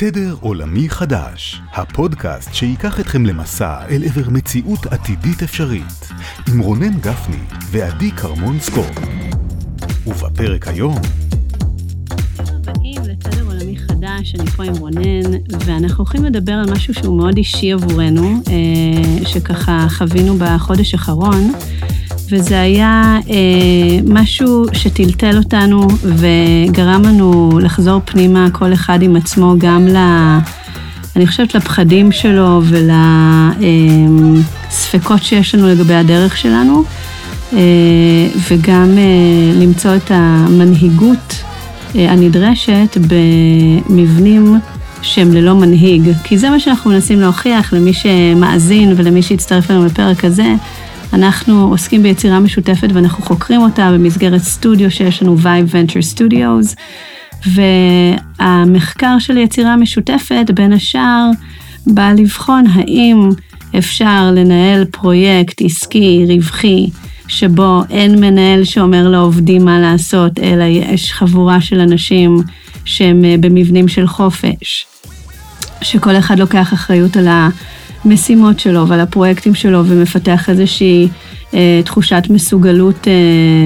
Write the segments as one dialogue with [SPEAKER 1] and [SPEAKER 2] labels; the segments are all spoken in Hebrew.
[SPEAKER 1] תדר עולמי חדש, הפודקאסט שייקח אתכם למסע אל עבר מציאות עתידית אפשרית, עם רונן גפני ועדי כרמון סקור. ובפרק היום...
[SPEAKER 2] הבאים לתדר עולמי חדש, אני פה עם רונן, ואנחנו הולכים לדבר על משהו שהוא מאוד אישי עבורנו, אה, שככה חווינו בחודש האחרון. וזה היה אה, משהו שטלטל אותנו וגרם לנו לחזור פנימה כל אחד עם עצמו, גם ל... אני חושבת לפחדים שלו ולספקות שיש לנו לגבי הדרך שלנו, אה, וגם אה, למצוא את המנהיגות אה, הנדרשת במבנים שהם ללא מנהיג, כי זה מה שאנחנו מנסים להוכיח למי שמאזין ולמי שהצטרף לנו בפרק הזה. אנחנו עוסקים ביצירה משותפת ואנחנו חוקרים אותה במסגרת סטודיו שיש לנו Vibe Venture Studios, והמחקר של יצירה משותפת, בין השאר, בא לבחון האם אפשר לנהל פרויקט עסקי, רווחי, שבו אין מנהל שאומר לעובדים מה לעשות, אלא יש חבורה של אנשים שהם אה, במבנים של חופש, שכל אחד לוקח אחריות על ה... המשימות שלו ועל הפרויקטים שלו ומפתח איזושהי אה, תחושת מסוגלות אה,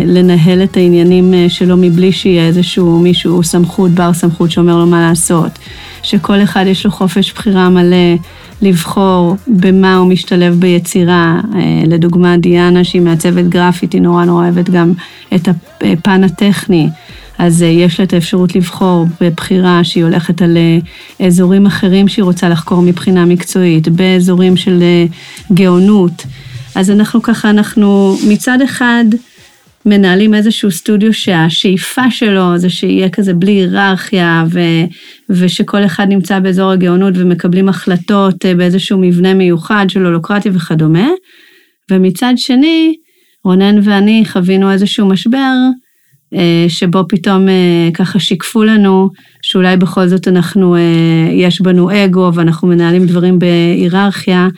[SPEAKER 2] לנהל את העניינים אה, שלו מבלי שיהיה איזשהו מישהו סמכות, בר סמכות שאומר לו מה לעשות. שכל אחד יש לו חופש בחירה מלא לבחור במה הוא משתלב ביצירה. אה, לדוגמה, דיאנה שהיא מעצבת גרפית, היא נורא נורא אוהבת גם את הפן הטכני. אז אה, יש לה את האפשרות לבחור בבחירה שהיא הולכת על אה, אזורים אחרים שהיא רוצה לחקור מבחינה מקצועית, באזורים של אה, גאונות. אז אנחנו ככה, אנחנו מצד אחד מנהלים איזשהו סטודיו שהשאיפה שלו זה שיהיה כזה בלי היררכיה, ו, ושכל אחד נמצא באזור הגאונות ומקבלים החלטות באיזשהו מבנה מיוחד של הולוקרטיה וכדומה. ומצד שני, רונן ואני חווינו איזשהו משבר שבו פתאום אה, ככה שיקפו לנו שאולי בכל זאת אנחנו, אה, יש בנו אגו ואנחנו מנהלים דברים בהיררכיה,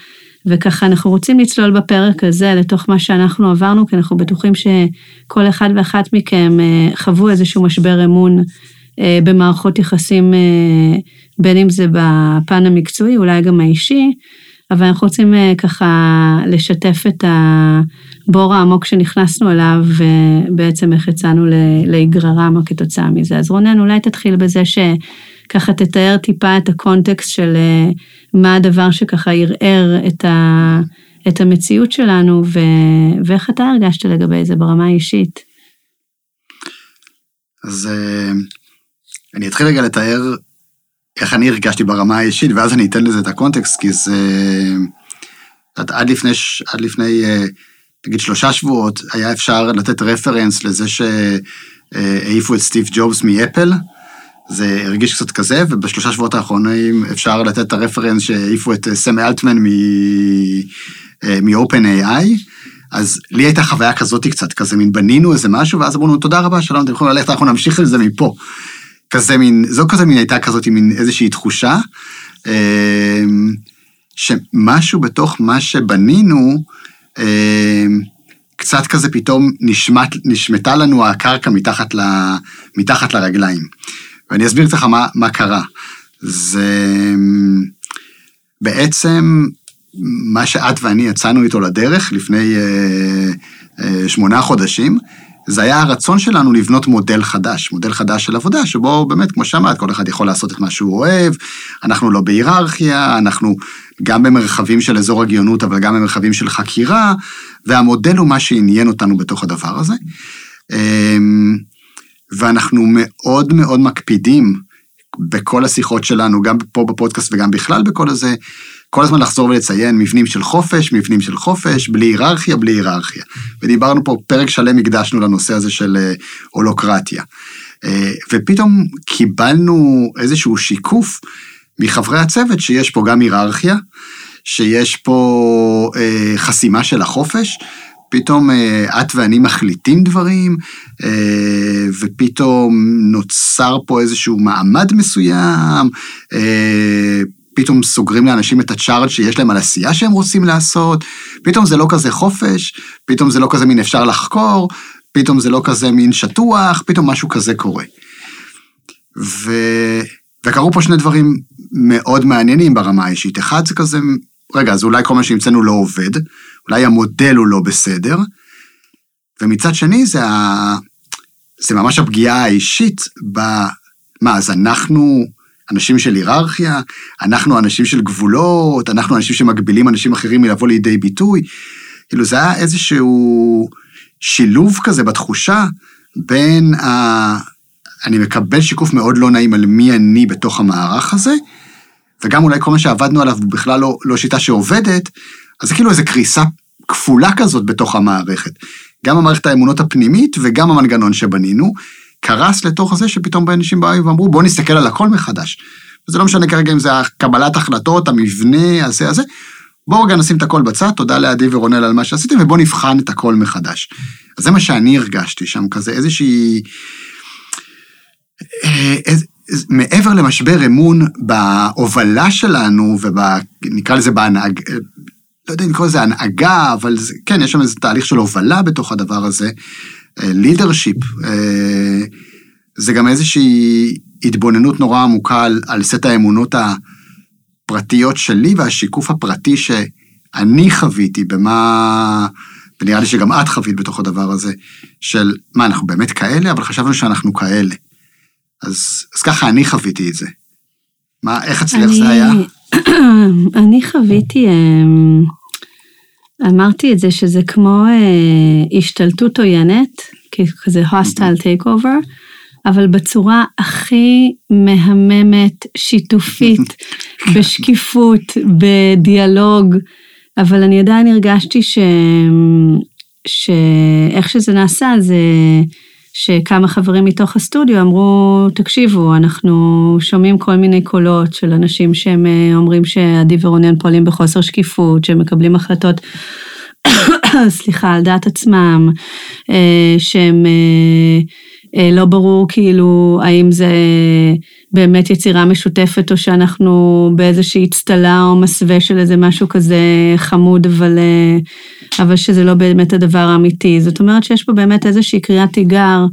[SPEAKER 2] וככה אנחנו רוצים לצלול בפרק הזה לתוך מה שאנחנו עברנו, כי אנחנו בטוחים שכל אחד ואחת מכם חוו איזשהו משבר אמון במערכות יחסים, בין אם זה בפן המקצועי, אולי גם האישי, אבל אנחנו רוצים ככה לשתף את ה... הבור העמוק שנכנסנו אליו, ובעצם איך יצאנו להיגררמה כתוצאה מזה. אז רונן, אולי תתחיל בזה שככה תתאר טיפה את הקונטקסט של אה, מה הדבר שככה ערער את, ה, את המציאות שלנו, ו, ואיך אתה הרגשת לגבי זה ברמה האישית.
[SPEAKER 3] אז אה, אני אתחיל רגע לתאר איך אני הרגשתי ברמה האישית, ואז אני אתן לזה את הקונטקסט, כי זה... עד לפני, עד לפני נגיד שלושה שבועות, היה אפשר לתת רפרנס לזה שהעיפו את סטיב ג'ובס מאפל. זה הרגיש קצת כזה, ובשלושה שבועות האחרונים אפשר לתת את הרפרנס שהעיפו את סם אלטמן מ-open.ai. אז לי הייתה חוויה כזאת קצת, כזה מין בנינו איזה משהו, ואז אמרנו, תודה רבה, שלום, אתם יכולים ללכת, אנחנו נמשיך את זה מפה. כזה מין, זו כזה מין, הייתה כזאת מין איזושהי תחושה, שמשהו בתוך מה שבנינו, קצת כזה פתאום נשמט, נשמטה לנו הקרקע מתחת, ל, מתחת לרגליים. ואני אסביר לך מה, מה קרה. זה אמ, בעצם מה שאת ואני יצאנו איתו לדרך לפני אה, אה, שמונה חודשים, זה היה הרצון שלנו לבנות מודל חדש, מודל חדש של עבודה, שבו באמת, כמו שאמרת, כל אחד יכול לעשות את מה שהוא אוהב, אנחנו לא בהיררכיה, אנחנו גם במרחבים של אזור הגאונות, אבל גם במרחבים של חקירה, והמודל הוא מה שעניין אותנו בתוך הדבר הזה. אמ, ואנחנו מאוד מאוד מקפידים בכל השיחות שלנו, גם פה בפודקאסט וגם בכלל בכל הזה, כל הזמן לחזור ולציין מבנים של חופש, מבנים של חופש, בלי היררכיה, בלי היררכיה. ודיברנו פה, פרק שלם הקדשנו לנושא הזה של אה, הולוקרטיה. אה, ופתאום קיבלנו איזשהו שיקוף מחברי הצוות שיש פה גם היררכיה, שיש פה אה, חסימה של החופש, פתאום את ואני מחליטים דברים, ופתאום נוצר פה איזשהו מעמד מסוים, פתאום סוגרים לאנשים את הצ'ארג' שיש להם על עשייה שהם רוצים לעשות, פתאום זה לא כזה חופש, פתאום זה לא כזה מין אפשר לחקור, פתאום זה לא כזה מין שטוח, פתאום משהו כזה קורה. ו... וקרו פה שני דברים מאוד מעניינים ברמה האישית. אחד זה כזה, רגע, אז אולי כל מה שהמצאנו לא עובד, אולי המודל הוא לא בסדר, ומצד שני זה, ה... זה ממש הפגיעה האישית ב... מה, אז אנחנו אנשים של היררכיה, אנחנו אנשים של גבולות, אנחנו אנשים שמגבילים אנשים אחרים מלבוא לידי ביטוי. כאילו זה היה איזשהו שילוב כזה בתחושה בין ה... אני מקבל שיקוף מאוד לא נעים על מי אני בתוך המערך הזה, וגם אולי כל מה שעבדנו עליו הוא בכלל לא, לא שיטה שעובדת, אז זה כאילו איזו קריסה כפולה כזאת בתוך המערכת. גם המערכת האמונות הפנימית וגם המנגנון שבנינו, קרס לתוך זה שפתאום אנשים באו ואמרו, בואו נסתכל על הכל מחדש. וזה לא משנה כרגע אם זה הקבלת החלטות, המבנה, הזה, הזה. בואו רגע נשים את הכל בצד, תודה לעדי ורונל על מה שעשיתם, ובואו נבחן את הכל מחדש. אז זה מה שאני הרגשתי שם, כזה איזושהי... אה, איז, מעבר למשבר אמון בהובלה שלנו, ונקרא לזה בהנהג... לא יודע אם לקרוא לזה הנהגה, אבל זה, כן, יש שם איזה תהליך של הובלה בתוך הדבר הזה. לידרשיפ, אה, זה גם איזושהי התבוננות נורא עמוקה על, על סט האמונות הפרטיות שלי והשיקוף הפרטי שאני חוויתי במה, ונראה לי שגם את חווית בתוך הדבר הזה, של מה, אנחנו באמת כאלה? אבל חשבנו שאנחנו כאלה. אז, אז ככה אני חוויתי את זה. מה, איך אצלך אני, זה היה?
[SPEAKER 2] אני חוויתי, אמ, אמרתי את זה שזה כמו אה, השתלטות עוינת, כזה hostile takeover, אבל בצורה הכי מהממת, שיתופית, בשקיפות, בדיאלוג, אבל אני עדיין הרגשתי ש... שאיך שזה נעשה זה שכמה חברים מתוך הסטודיו אמרו, תקשיבו, אנחנו שומעים כל מיני קולות של אנשים שהם אה, אומרים שעדי ורונן פועלים בחוסר שקיפות, שהם מקבלים החלטות, סליחה, על דעת עצמם, אה, שהם אה, לא ברור כאילו האם זה באמת יצירה משותפת או שאנחנו באיזושהי אצטלה או מסווה של איזה משהו כזה חמוד, אבל... אבל שזה לא באמת הדבר האמיתי. זאת אומרת שיש פה באמת איזושהי קריאת תיגר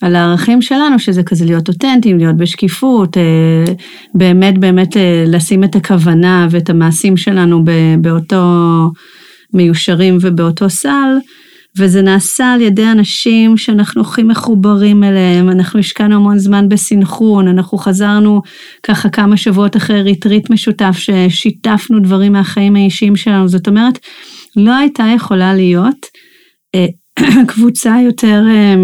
[SPEAKER 2] על הערכים שלנו, שזה כזה להיות אותנטיים, להיות בשקיפות, אה, באמת באמת אה, לשים את הכוונה ואת המעשים שלנו באותו מיושרים ובאותו סל. וזה נעשה על ידי אנשים שאנחנו הכי מחוברים אליהם, אנחנו השקענו המון זמן בסינכרון, אנחנו חזרנו ככה כמה שבועות אחרי ריטריט משותף ששיתפנו דברים מהחיים האישיים שלנו, זאת אומרת, לא הייתה יכולה להיות אה, קבוצה יותר אה,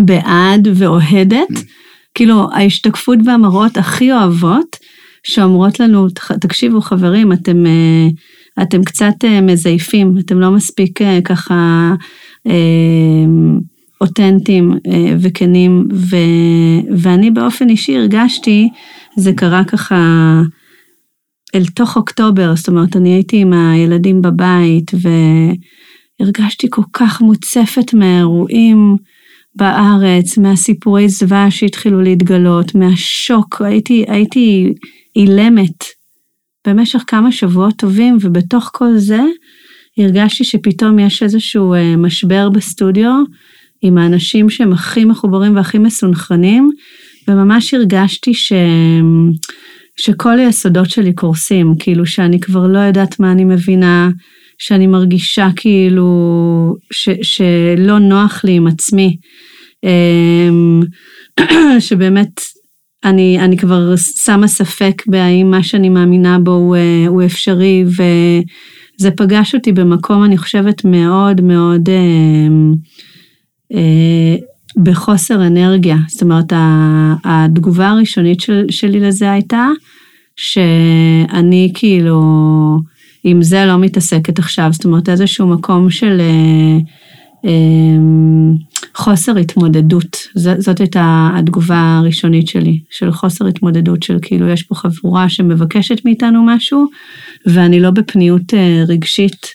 [SPEAKER 2] בעד ואוהדת. כאילו ההשתקפות והמראות הכי אוהבות, שאומרות לנו, תקשיבו חברים, אתם, אה, אתם קצת מזייפים, אתם לא מספיק ככה אותנטיים וכנים, ו, ואני באופן אישי הרגשתי, זה קרה ככה אל תוך אוקטובר, זאת אומרת, אני הייתי עם הילדים בבית והרגשתי כל כך מוצפת מהאירועים בארץ, מהסיפורי זוועה שהתחילו להתגלות, מהשוק, הייתי, הייתי אילמת במשך כמה שבועות טובים, ובתוך כל זה הרגשתי שפתאום יש איזשהו אה, משבר בסטודיו עם האנשים שהם הכי מחוברים והכי מסונכרנים, וממש הרגשתי שהם... שכל היסודות שלי קורסים, כאילו שאני כבר לא יודעת מה אני מבינה, שאני מרגישה כאילו ש, שלא נוח לי עם עצמי, אמ, שבאמת אני, אני כבר שמה ספק בהאם מה שאני מאמינה בו הוא, אה, הוא אפשרי, וזה פגש אותי במקום, אני חושבת, מאוד מאוד אה, אה, בחוסר אנרגיה. זאת אומרת, התגובה הראשונית של, שלי לזה הייתה, שאני כאילו עם זה לא מתעסקת עכשיו, זאת אומרת איזשהו מקום של אה, אה, חוסר התמודדות, זאת, זאת הייתה התגובה הראשונית שלי, של חוסר התמודדות של כאילו יש פה חבורה שמבקשת מאיתנו משהו, ואני לא בפניות אה, רגשית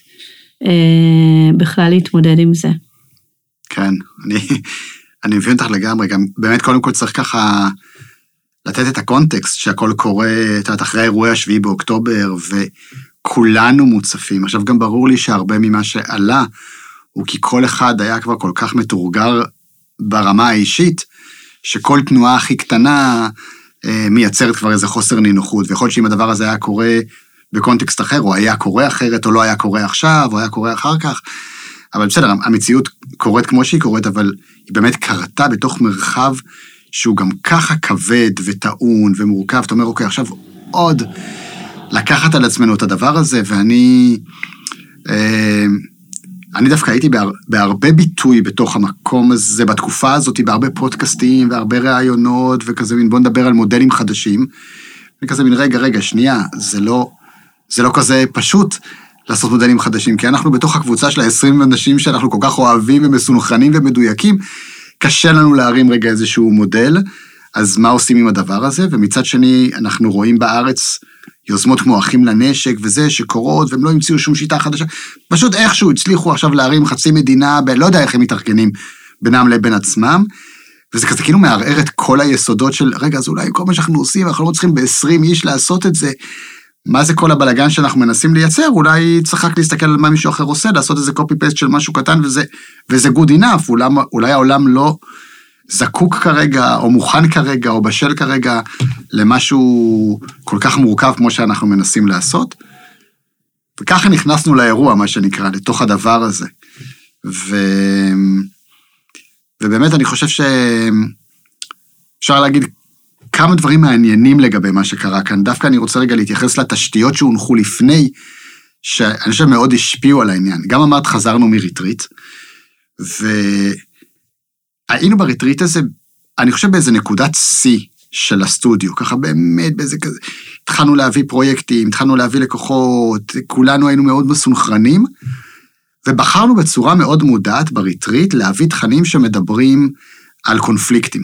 [SPEAKER 2] אה, בכלל להתמודד עם זה.
[SPEAKER 3] כן, אני, אני מבין אותך לגמרי, גם באמת קודם כל צריך ככה לתת את הקונטקסט שהכל קורה, את יודעת, אחרי אירועי השביעי באוקטובר, וכולנו מוצפים. עכשיו, גם ברור לי שהרבה ממה שעלה, הוא כי כל אחד היה כבר כל כך מתורגר ברמה האישית, שכל תנועה הכי קטנה, אה, מייצרת כבר איזה חוסר נינוחות, ויכול להיות שאם הדבר הזה היה קורה בקונטקסט אחר, או היה קורה אחרת, או לא היה קורה עכשיו, או היה קורה אחר כך, אבל בסדר, המציאות קורית כמו שהיא קורית, אבל היא באמת קרתה בתוך מרחב שהוא גם ככה כבד וטעון ומורכב. אתה אומר, אוקיי, עכשיו עוד לקחת על עצמנו את הדבר הזה, ואני... אה, אני דווקא הייתי בהר, בהרבה ביטוי בתוך המקום הזה, בתקופה הזאת, בהרבה פודקאסטים והרבה ראיונות, וכזה מין, בוא נדבר על מודלים חדשים. וכזה מין, רגע, רגע, שנייה, זה לא, זה לא כזה פשוט לעשות מודלים חדשים, כי אנחנו בתוך הקבוצה של ה-20 אנשים שאנחנו כל כך אוהבים ומסונכרנים ומדויקים, קשה לנו להרים רגע איזשהו מודל, אז מה עושים עם הדבר הזה? ומצד שני, אנחנו רואים בארץ יוזמות כמו אחים לנשק וזה, שקורות, והם לא המציאו שום שיטה חדשה. פשוט איכשהו הצליחו עכשיו להרים חצי מדינה, ב... לא יודע איך הם מתארגנים בינם לבין עצמם. וזה כזה כאילו מערער את כל היסודות של, רגע, אז אולי כל מה שאנחנו עושים, אנחנו לא צריכים ב-20 איש לעשות את זה. מה זה כל הבלגן שאנחנו מנסים לייצר? אולי צריך רק להסתכל על מה מישהו אחר עושה, לעשות איזה copy-paste של משהו קטן, וזה, וזה good enough, אולי, אולי העולם לא זקוק כרגע, או מוכן כרגע, או בשל כרגע למשהו כל כך מורכב כמו שאנחנו מנסים לעשות. וככה נכנסנו לאירוע, מה שנקרא, לתוך הדבר הזה. ו... ובאמת אני חושב שאפשר להגיד כמה דברים מעניינים לגבי מה שקרה כאן. דווקא אני רוצה רגע להתייחס לתשתיות שהונחו לפני, שאני חושב מאוד השפיעו על העניין. גם אמרת, חזרנו מ retreat, והיינו ב retreat הזה, אני חושב באיזה נקודת שיא של הסטודיו, ככה באמת באיזה כזה, התחלנו להביא פרויקטים, התחלנו להביא לקוחות, כולנו היינו מאוד מסונכרנים, ובחרנו בצורה מאוד מודעת בריטריט להביא תכנים שמדברים על קונפליקטים.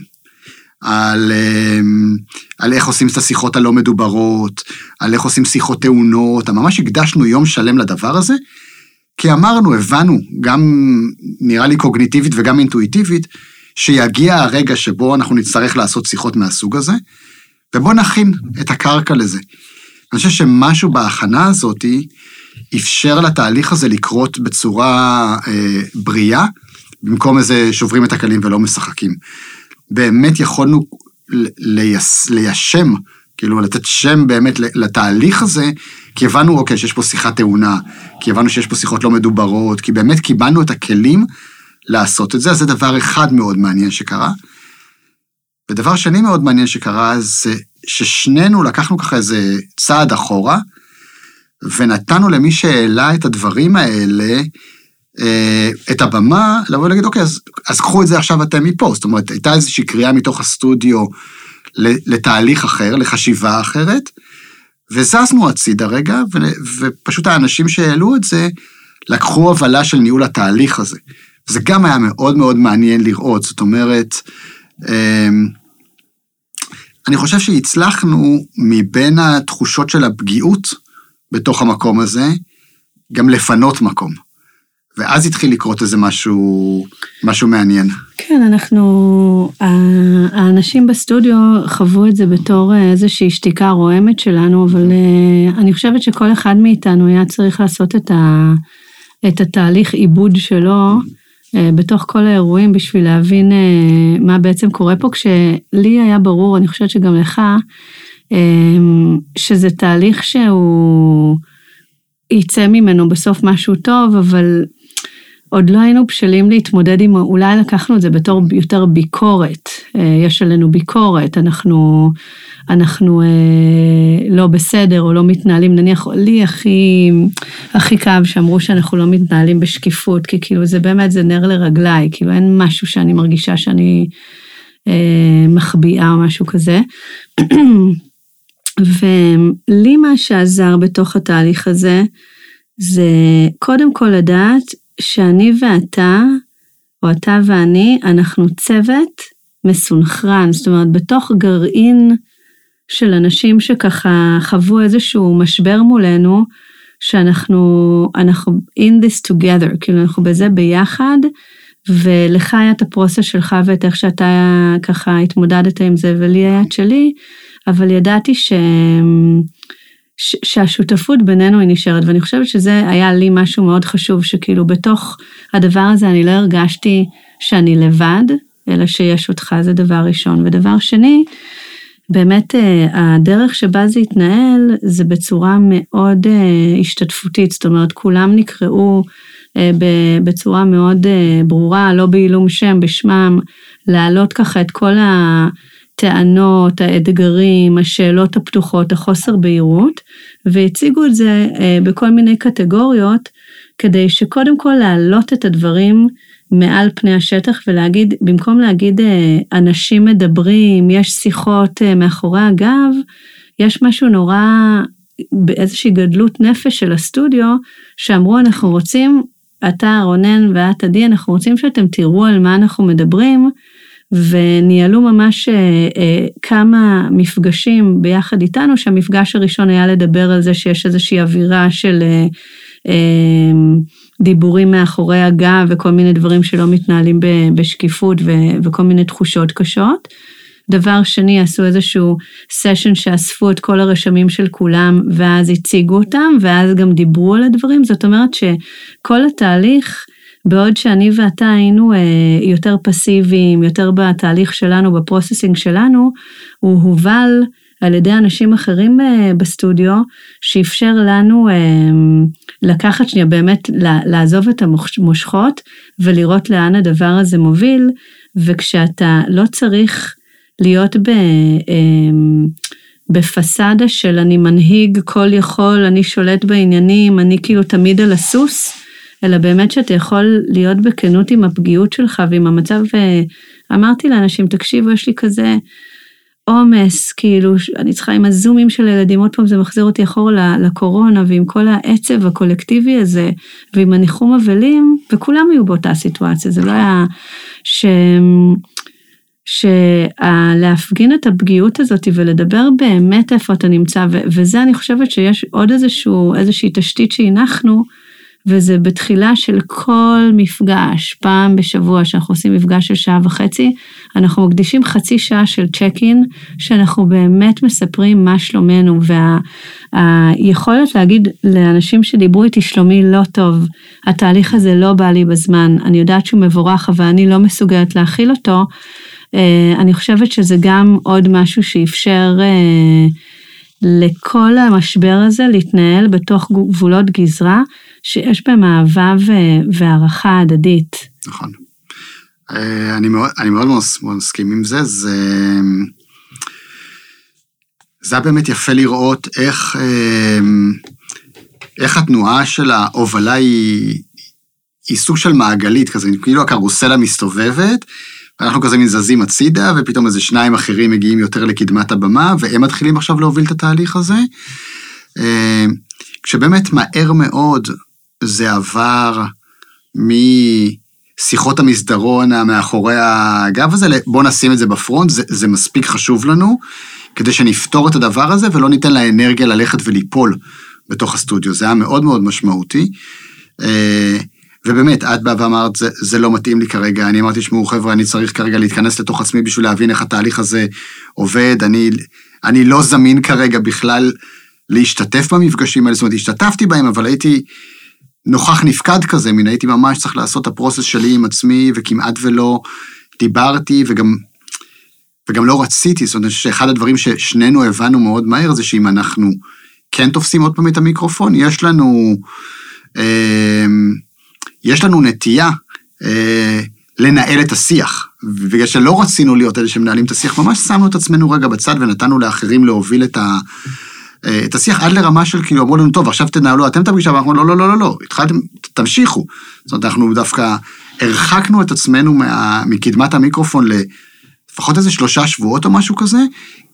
[SPEAKER 3] על, אמ, על איך עושים את השיחות הלא מדוברות, על איך עושים שיחות טעונות, ממש הקדשנו יום שלם לדבר הזה, כי אמרנו, הבנו, גם נראה לי קוגניטיבית וגם אינטואיטיבית, שיגיע הרגע שבו אנחנו נצטרך לעשות שיחות מהסוג הזה, ובואו נכין את הקרקע לזה. אני חושב שמשהו בהכנה הזאת אפשר לתהליך הזה לקרות בצורה אה, בריאה, במקום איזה שוברים את הכלים ולא משחקים. באמת יכולנו לייש, ליישם, כאילו לתת שם באמת לתהליך הזה, כי הבנו, אוקיי, שיש פה שיחה טעונה, כי הבנו שיש פה שיחות לא מדוברות, כי באמת קיבלנו את הכלים לעשות את זה, אז זה דבר אחד מאוד מעניין שקרה. ודבר שני מאוד מעניין שקרה, זה ששנינו לקחנו ככה איזה צעד אחורה, ונתנו למי שהעלה את הדברים האלה, אה, את הבמה, לבוא ולהגיד, אוקיי, אז, אז קחו את זה עכשיו אתם מפה. זאת אומרת, הייתה איזושהי קריאה מתוך הסטודיו לתהליך אחר, לחשיבה אחרת, וזזנו הצידה רגע, ופשוט האנשים שהעלו את זה, לקחו הבלה של ניהול התהליך הזה. זה גם היה מאוד מאוד מעניין לראות, זאת אומרת, אמ, אני חושב שהצלחנו מבין התחושות של הפגיעות בתוך המקום הזה, גם לפנות מקום. ואז התחיל לקרות איזה משהו, משהו מעניין.
[SPEAKER 2] כן, אנחנו, האנשים בסטודיו חוו את זה בתור איזושהי שתיקה רועמת שלנו, אבל אה, אני חושבת שכל אחד מאיתנו היה צריך לעשות את, ה, את התהליך עיבוד שלו אה, בתוך כל האירועים בשביל להבין אה, מה בעצם קורה פה, כשלי היה ברור, אני חושבת שגם לך, שזה תהליך שהוא... יצא ממנו בסוף משהו טוב, אבל עוד לא היינו בשלים להתמודד עם, אולי לקחנו את זה בתור יותר ביקורת. אה, יש עלינו ביקורת, אנחנו, אנחנו אה, לא בסדר או לא מתנהלים, נניח, לי הכי, הכי כאב שאמרו שאנחנו לא מתנהלים בשקיפות, כי כאילו זה באמת, זה נר לרגליי, כאילו אין משהו שאני מרגישה שאני אה, מחביאה או משהו כזה. ולי מה שעזר בתוך התהליך הזה, זה קודם כל לדעת שאני ואתה, או אתה ואני, אנחנו צוות מסונכרן, זאת אומרת, בתוך גרעין של אנשים שככה חוו איזשהו משבר מולנו, שאנחנו אנחנו in this together, כאילו אנחנו בזה ביחד, ולך היה את הפרוסס שלך ואת איך שאתה ככה התמודדת עם זה, ולי היה את שלי, אבל ידעתי ש... שהשותפות בינינו היא נשארת, ואני חושבת שזה היה לי משהו מאוד חשוב, שכאילו בתוך הדבר הזה אני לא הרגשתי שאני לבד, אלא שיש אותך, זה דבר ראשון. ודבר שני, באמת הדרך שבה זה התנהל זה בצורה מאוד השתתפותית, זאת אומרת כולם נקראו בצורה מאוד ברורה, לא בעילום שם, בשמם, להעלות ככה את כל הטענות, האתגרים, השאלות הפתוחות, החוסר בהירות, והציגו את זה בכל מיני קטגוריות, כדי שקודם כל להעלות את הדברים מעל פני השטח ולהגיד, במקום להגיד אנשים מדברים, יש שיחות מאחורי הגב, יש משהו נורא, באיזושהי גדלות נפש של הסטודיו, שאמרו אנחנו רוצים, אתה רונן ואת עדי, אנחנו רוצים שאתם תראו על מה אנחנו מדברים, וניהלו ממש כמה מפגשים ביחד איתנו, שהמפגש הראשון היה לדבר על זה שיש איזושהי אווירה של דיבורים מאחורי הגב וכל מיני דברים שלא מתנהלים בשקיפות וכל מיני תחושות קשות. דבר שני, עשו איזשהו סשן שאספו את כל הרשמים של כולם ואז הציגו אותם ואז גם דיברו על הדברים, זאת אומרת שכל התהליך, בעוד שאני ואתה היינו יותר פסיביים, יותר בתהליך שלנו, בפרוססינג שלנו, הוא הובל על ידי אנשים אחרים בסטודיו, שאפשר לנו לקחת שנייה, באמת לעזוב את המושכות ולראות לאן הדבר הזה מוביל, וכשאתה לא צריך להיות בפסאדה של אני מנהיג כל יכול, אני שולט בעניינים, אני כאילו תמיד על הסוס, אלא באמת שאתה יכול להיות בכנות עם הפגיעות שלך ועם המצב, ואמרתי לאנשים, תקשיבו, יש לי כזה עומס, כאילו, אני צריכה עם הזומים של הילדים, עוד פעם זה מחזיר אותי אחורה לקורונה, ועם כל העצב הקולקטיבי הזה, ועם הניחום אבלים, וכולם היו באותה סיטואציה, זה לא היה ש... שלהפגין את הפגיעות הזאת ולדבר באמת איפה אתה נמצא, וזה אני חושבת שיש עוד איזשהו, איזושהי תשתית שהנחנו, וזה בתחילה של כל מפגש, פעם בשבוע שאנחנו עושים מפגש של שעה וחצי, אנחנו מקדישים חצי שעה של צ'ק אין, שאנחנו באמת מספרים מה שלומנו, והיכולת וה, להגיד לאנשים שדיברו איתי שלומי לא טוב, התהליך הזה לא בא לי בזמן, אני יודעת שהוא מבורך, אבל אני לא מסוגלת להכיל אותו, אני חושבת שזה גם עוד משהו שאפשר לכל המשבר הזה להתנהל בתוך גבולות גזרה, שיש בהם אהבה והערכה הדדית.
[SPEAKER 3] נכון. אני מאוד, אני מאוד מסכים עם זה, זה... זה היה באמת יפה לראות איך, איך התנועה של ההובלה היא, היא סוג של מעגלית כזה, כאילו הקרוסלה מסתובבת, ואנחנו כזה מזזים הצידה, ופתאום איזה שניים אחרים מגיעים יותר לקדמת הבמה, והם מתחילים עכשיו להוביל את התהליך הזה. כשבאמת מהר מאוד זה עבר משיחות המסדרון המאחורי הגב הזה, בוא נשים את זה בפרונט, זה, זה מספיק חשוב לנו, כדי שנפתור את הדבר הזה ולא ניתן לאנרגיה ללכת וליפול בתוך הסטודיו. זה היה מאוד מאוד משמעותי. ובאמת, את באה ואמרת, זה, זה לא מתאים לי כרגע, אני אמרתי, שמעו חבר'ה, אני צריך כרגע להתכנס לתוך עצמי בשביל להבין איך התהליך הזה עובד, אני, אני לא זמין כרגע בכלל להשתתף במפגשים האלה, זאת אומרת, השתתפתי בהם, אבל הייתי נוכח נפקד כזה, מן הייתי ממש צריך לעשות את הפרוסס שלי עם עצמי, וכמעט ולא דיברתי, וגם, וגם לא רציתי, זאת אומרת, שאחד הדברים ששנינו הבנו מאוד מהר, זה שאם אנחנו כן תופסים עוד פעם את המיקרופון, יש לנו... אה, יש לנו נטייה אה, לנהל את השיח. ובגלל שלא רצינו להיות אלה שמנהלים את השיח, ממש שמנו את עצמנו רגע בצד ונתנו לאחרים להוביל את, ה, את השיח עד לרמה של כאילו אמרו לנו, טוב, עכשיו תנהלו אתם את הפגישה, ואנחנו לא, לא, לא, לא, לא, התחלתם, תמשיכו. זאת אומרת, אנחנו דווקא הרחקנו את עצמנו מה, מקדמת המיקרופון לפחות איזה שלושה שבועות או משהו כזה,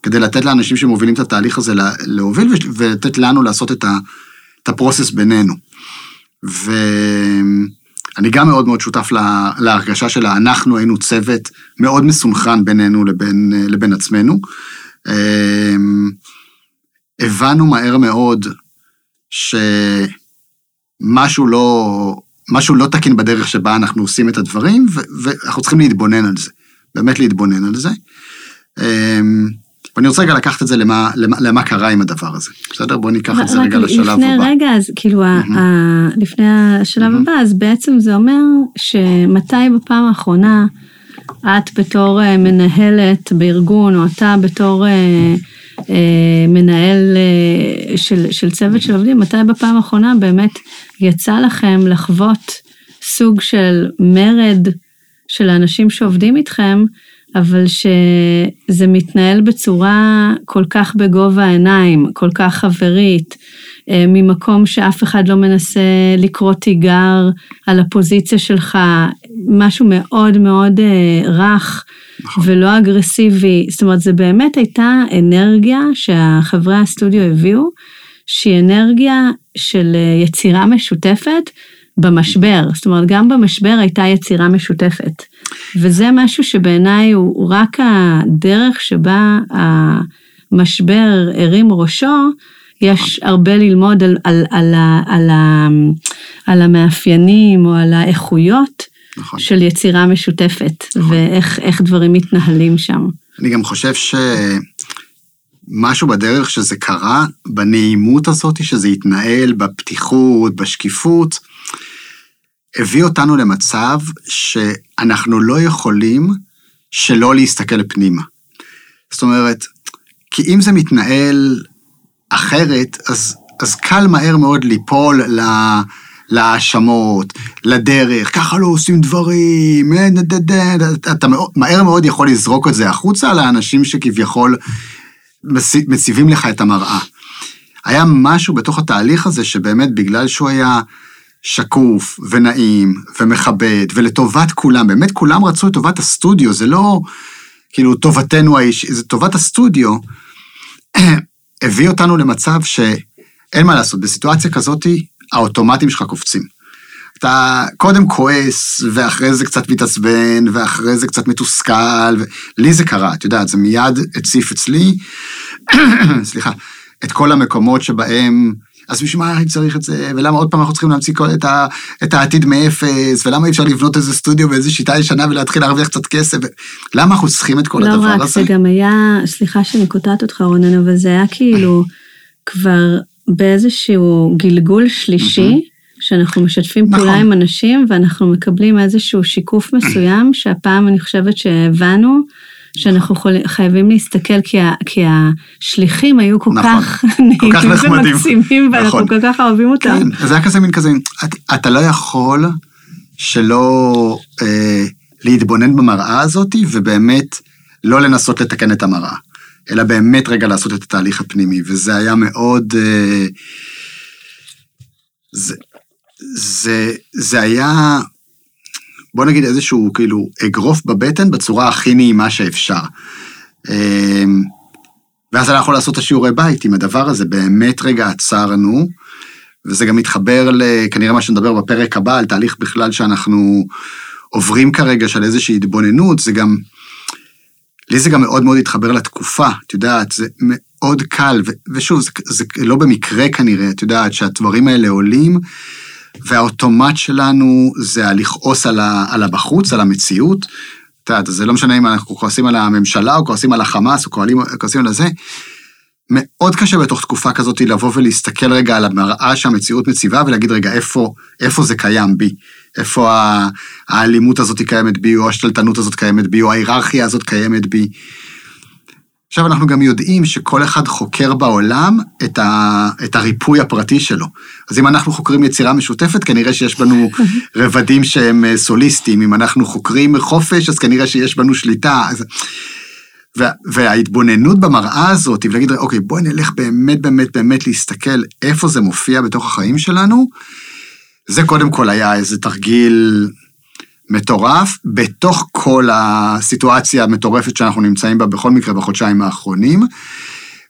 [SPEAKER 3] כדי לתת לאנשים שמובילים את התהליך הזה להוביל ולתת לנו לעשות את, ה, את הפרוסס בינינו. ו... אני גם מאוד מאוד שותף לה, להרגשה שלה, אנחנו היינו צוות מאוד מסונכרן בינינו לבין, לבין עצמנו. הבנו מהר מאוד שמשהו לא, משהו לא תקין בדרך שבה אנחנו עושים את הדברים, ואנחנו צריכים להתבונן על זה, באמת להתבונן על זה. אמ, ואני רוצה רגע לקחת את זה למה, למה, למה קרה עם הדבר הזה. בסדר? בואו ניקח את זה רגע לשלב הבא.
[SPEAKER 2] לפני רגע, אז כאילו, mm-hmm. ה, לפני השלב mm-hmm. הבא, אז בעצם זה אומר שמתי בפעם האחרונה את בתור אה, מנהלת בארגון, או אתה בתור אה, מנהל אה, של, של צוות של עובדים, מתי בפעם האחרונה באמת יצא לכם לחוות סוג של מרד של האנשים שעובדים איתכם, אבל שזה מתנהל בצורה כל כך בגובה העיניים, כל כך חברית, אה, ממקום שאף אחד לא מנסה לקרוא תיגר על הפוזיציה שלך, משהו מאוד מאוד אה, רך נכון. ולא אגרסיבי. זאת אומרת, זה באמת הייתה אנרגיה שהחברי הסטודיו הביאו, שהיא אנרגיה של אה, יצירה משותפת במשבר. זאת אומרת, גם במשבר הייתה יצירה משותפת. וזה משהו שבעיניי הוא, הוא רק הדרך שבה המשבר הרים ראשו, יש הרבה ללמוד על, על, על, על, על, על המאפיינים או על האיכויות נכון. של יצירה משותפת, נכון. ואיך דברים מתנהלים שם.
[SPEAKER 3] אני גם חושב שמשהו בדרך שזה קרה, בנעימות הזאת שזה התנהל, בפתיחות, בשקיפות, הביא אותנו למצב שאנחנו לא יכולים שלא להסתכל פנימה. זאת אומרת, כי אם זה מתנהל אחרת, אז, אז קל מהר מאוד ליפול להאשמות, לדרך, ככה לא עושים דברים, אה, אתה מהר מאוד יכול לזרוק את זה החוצה לאנשים שכביכול מציבים לך את המראה. היה משהו בתוך התהליך הזה שבאמת בגלל שהוא היה שקוף ונעים ומכבד ולטובת כולם, באמת כולם רצו את טובת הסטודיו, זה לא כאילו טובתנו האיש, זה טובת הסטודיו. הביא אותנו למצב שאין מה לעשות, בסיטואציה כזאת האוטומטים שלך קופצים. אתה קודם כועס, ואחרי זה קצת מתעצבן, ואחרי זה קצת מתוסכל, ולי זה קרה, את יודעת, זה מיד הציף אצלי, סליחה, את כל המקומות שבהם, אז בשביל מה אני צריך את זה, ולמה עוד פעם אנחנו צריכים להמציא את, ה, את העתיד מאפס, ולמה אי אפשר לבנות איזה סטודיו באיזה שיטה ישנה ולהתחיל להרוויח קצת כסף, למה אנחנו צריכים את כל
[SPEAKER 2] לא
[SPEAKER 3] הדבר
[SPEAKER 2] רק,
[SPEAKER 3] הזה?
[SPEAKER 2] לא רק, זה גם היה, סליחה שאני קוטעת אותך רונן, אבל זה היה כאילו כבר באיזשהו גלגול שלישי, שאנחנו משתפים נכון. פעולה עם אנשים ואנחנו מקבלים איזשהו שיקוף מסוים, שהפעם אני חושבת שהבנו שאנחנו חייבים להסתכל, כי, ה, כי השליחים היו כל נכון, כך נעימים ומקסימים, ואנחנו נכון. כל כך אוהבים אותם.
[SPEAKER 3] כן, זה היה כזה מין כזה, אתה, אתה לא יכול שלא אה, להתבונן במראה הזאת, ובאמת לא לנסות לתקן את המראה. אלא באמת רגע לעשות את התהליך הפנימי, וזה היה מאוד... אה, זה, זה, זה היה, בוא נגיד איזשהו כאילו אגרוף בבטן בצורה הכי נעימה שאפשר. אה, ואז אנחנו לעשות את השיעורי בית עם הדבר הזה, באמת רגע עצרנו, וזה גם מתחבר לכנראה מה שנדבר בפרק הבא, על תהליך בכלל שאנחנו עוברים כרגע של איזושהי התבוננות, זה גם לי זה גם מאוד מאוד התחבר לתקופה, את יודעת, זה מאוד קל, ו- ושוב, זה, זה לא במקרה כנראה, את יודעת, שהדברים האלה עולים, והאוטומט שלנו זה הלכעוס על, ה- על הבחוץ, על המציאות. את יודעת, זה לא משנה אם אנחנו כועסים על הממשלה, או כועסים על החמאס, או כועסים על זה. מאוד קשה בתוך תקופה כזאת לבוא ולהסתכל רגע על המראה שהמציאות מציבה, ולהגיד, רגע, איפה, איפה זה קיים בי? איפה האלימות הזאת קיימת בי, או השתלטנות הזאת קיימת בי, או ההיררכיה הזאת קיימת בי. עכשיו, אנחנו גם יודעים שכל אחד חוקר בעולם את, ה, את הריפוי הפרטי שלו. אז אם אנחנו חוקרים יצירה משותפת, כנראה שיש בנו רבדים שהם אה, סוליסטיים. אם אנחנו חוקרים חופש, אז כנראה שיש בנו שליטה. אז... וה, וההתבוננות במראה הזאת, ולהגיד, אוקיי, בואי נלך באמת באמת באמת להסתכל איפה זה מופיע בתוך החיים שלנו, זה קודם כל היה איזה תרגיל מטורף, בתוך כל הסיטואציה המטורפת שאנחנו נמצאים בה בכל מקרה בחודשיים האחרונים.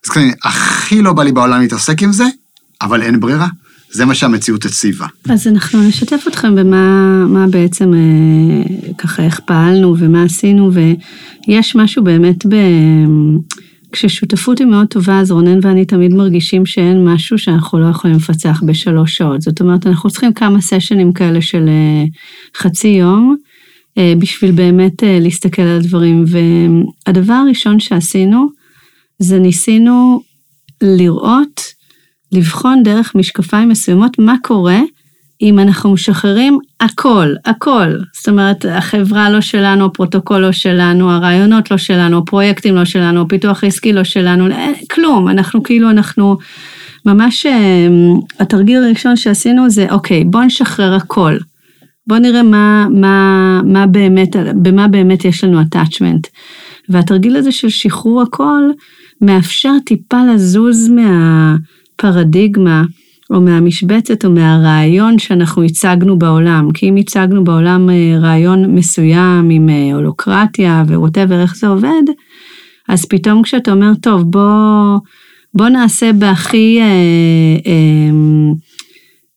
[SPEAKER 3] אז כנראה, הכי לא בא לי בעולם להתעסק עם זה, אבל אין ברירה. זה מה שהמציאות הציבה.
[SPEAKER 2] אז אנחנו נשתף אתכם במה בעצם, אה, ככה, איך פעלנו ומה עשינו, ויש משהו באמת ב... כששותפות היא מאוד טובה, אז רונן ואני תמיד מרגישים שאין משהו שאנחנו לא יכולים לפצח בשלוש שעות. זאת אומרת, אנחנו צריכים כמה סשנים כאלה של אה, חצי יום, אה, בשביל באמת אה, להסתכל על הדברים. והדבר הראשון שעשינו, זה ניסינו לראות, לבחון דרך משקפיים מסוימות מה קורה אם אנחנו משחררים הכל, הכל, זאת אומרת, החברה לא שלנו, הפרוטוקול לא שלנו, הרעיונות לא שלנו, הפרויקטים לא שלנו, הפיתוח העסקי לא שלנו, כלום, אנחנו כאילו, אנחנו, ממש התרגיל הראשון שעשינו זה, אוקיי, בוא נשחרר הכל. בוא נראה מה, מה, מה באמת, במה באמת יש לנו attachment. והתרגיל הזה של שחרור הכל מאפשר טיפה לזוז מהפרדיגמה או מהמשבצת או מהרעיון שאנחנו הצגנו בעולם. כי אם הצגנו בעולם אה, רעיון מסוים עם אה, הולוקרטיה וווטאבר איך זה עובד, אז פתאום כשאתה אומר, טוב, בוא, בוא נעשה בהכי... אה, אה,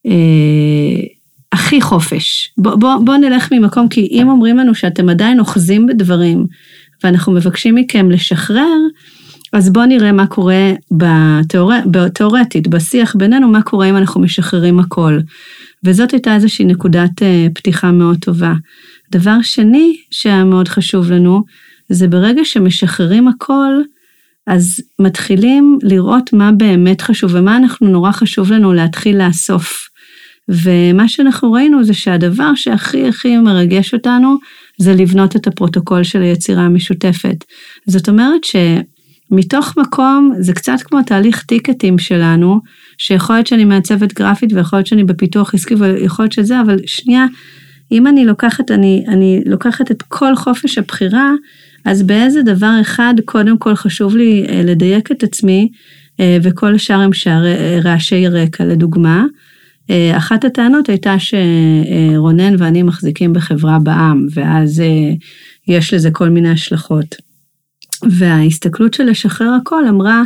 [SPEAKER 2] אה, הכי חופש. בוא, בוא, בוא נלך ממקום, כי אם אומרים לנו שאתם עדיין אוחזים בדברים, ואנחנו מבקשים מכם לשחרר, אז בואו נראה מה קורה בתיאורטית, בשיח בינינו, מה קורה אם אנחנו משחררים הכל. וזאת הייתה איזושהי נקודת אה, פתיחה מאוד טובה. דבר שני שהיה מאוד חשוב לנו, זה ברגע שמשחררים הכל, אז מתחילים לראות מה באמת חשוב ומה אנחנו נורא חשוב לנו להתחיל לאסוף. ומה שאנחנו ראינו זה שהדבר שהכי הכי מרגש אותנו, זה לבנות את הפרוטוקול של היצירה המשותפת. זאת אומרת שמתוך מקום, זה קצת כמו תהליך טיקטים שלנו, שיכול להיות שאני מעצבת גרפית ויכול להיות שאני בפיתוח עסקי ויכול להיות שזה, אבל שנייה, אם אני לוקחת, אני, אני לוקחת את כל חופש הבחירה, אז באיזה דבר אחד קודם כל חשוב לי אה, לדייק את עצמי, אה, וכל השאר הם אה, רעשי רקע, לדוגמה. אחת הטענות הייתה שרונן ואני מחזיקים בחברה בעם, ואז יש לזה כל מיני השלכות. וההסתכלות של לשחרר הכל אמרה,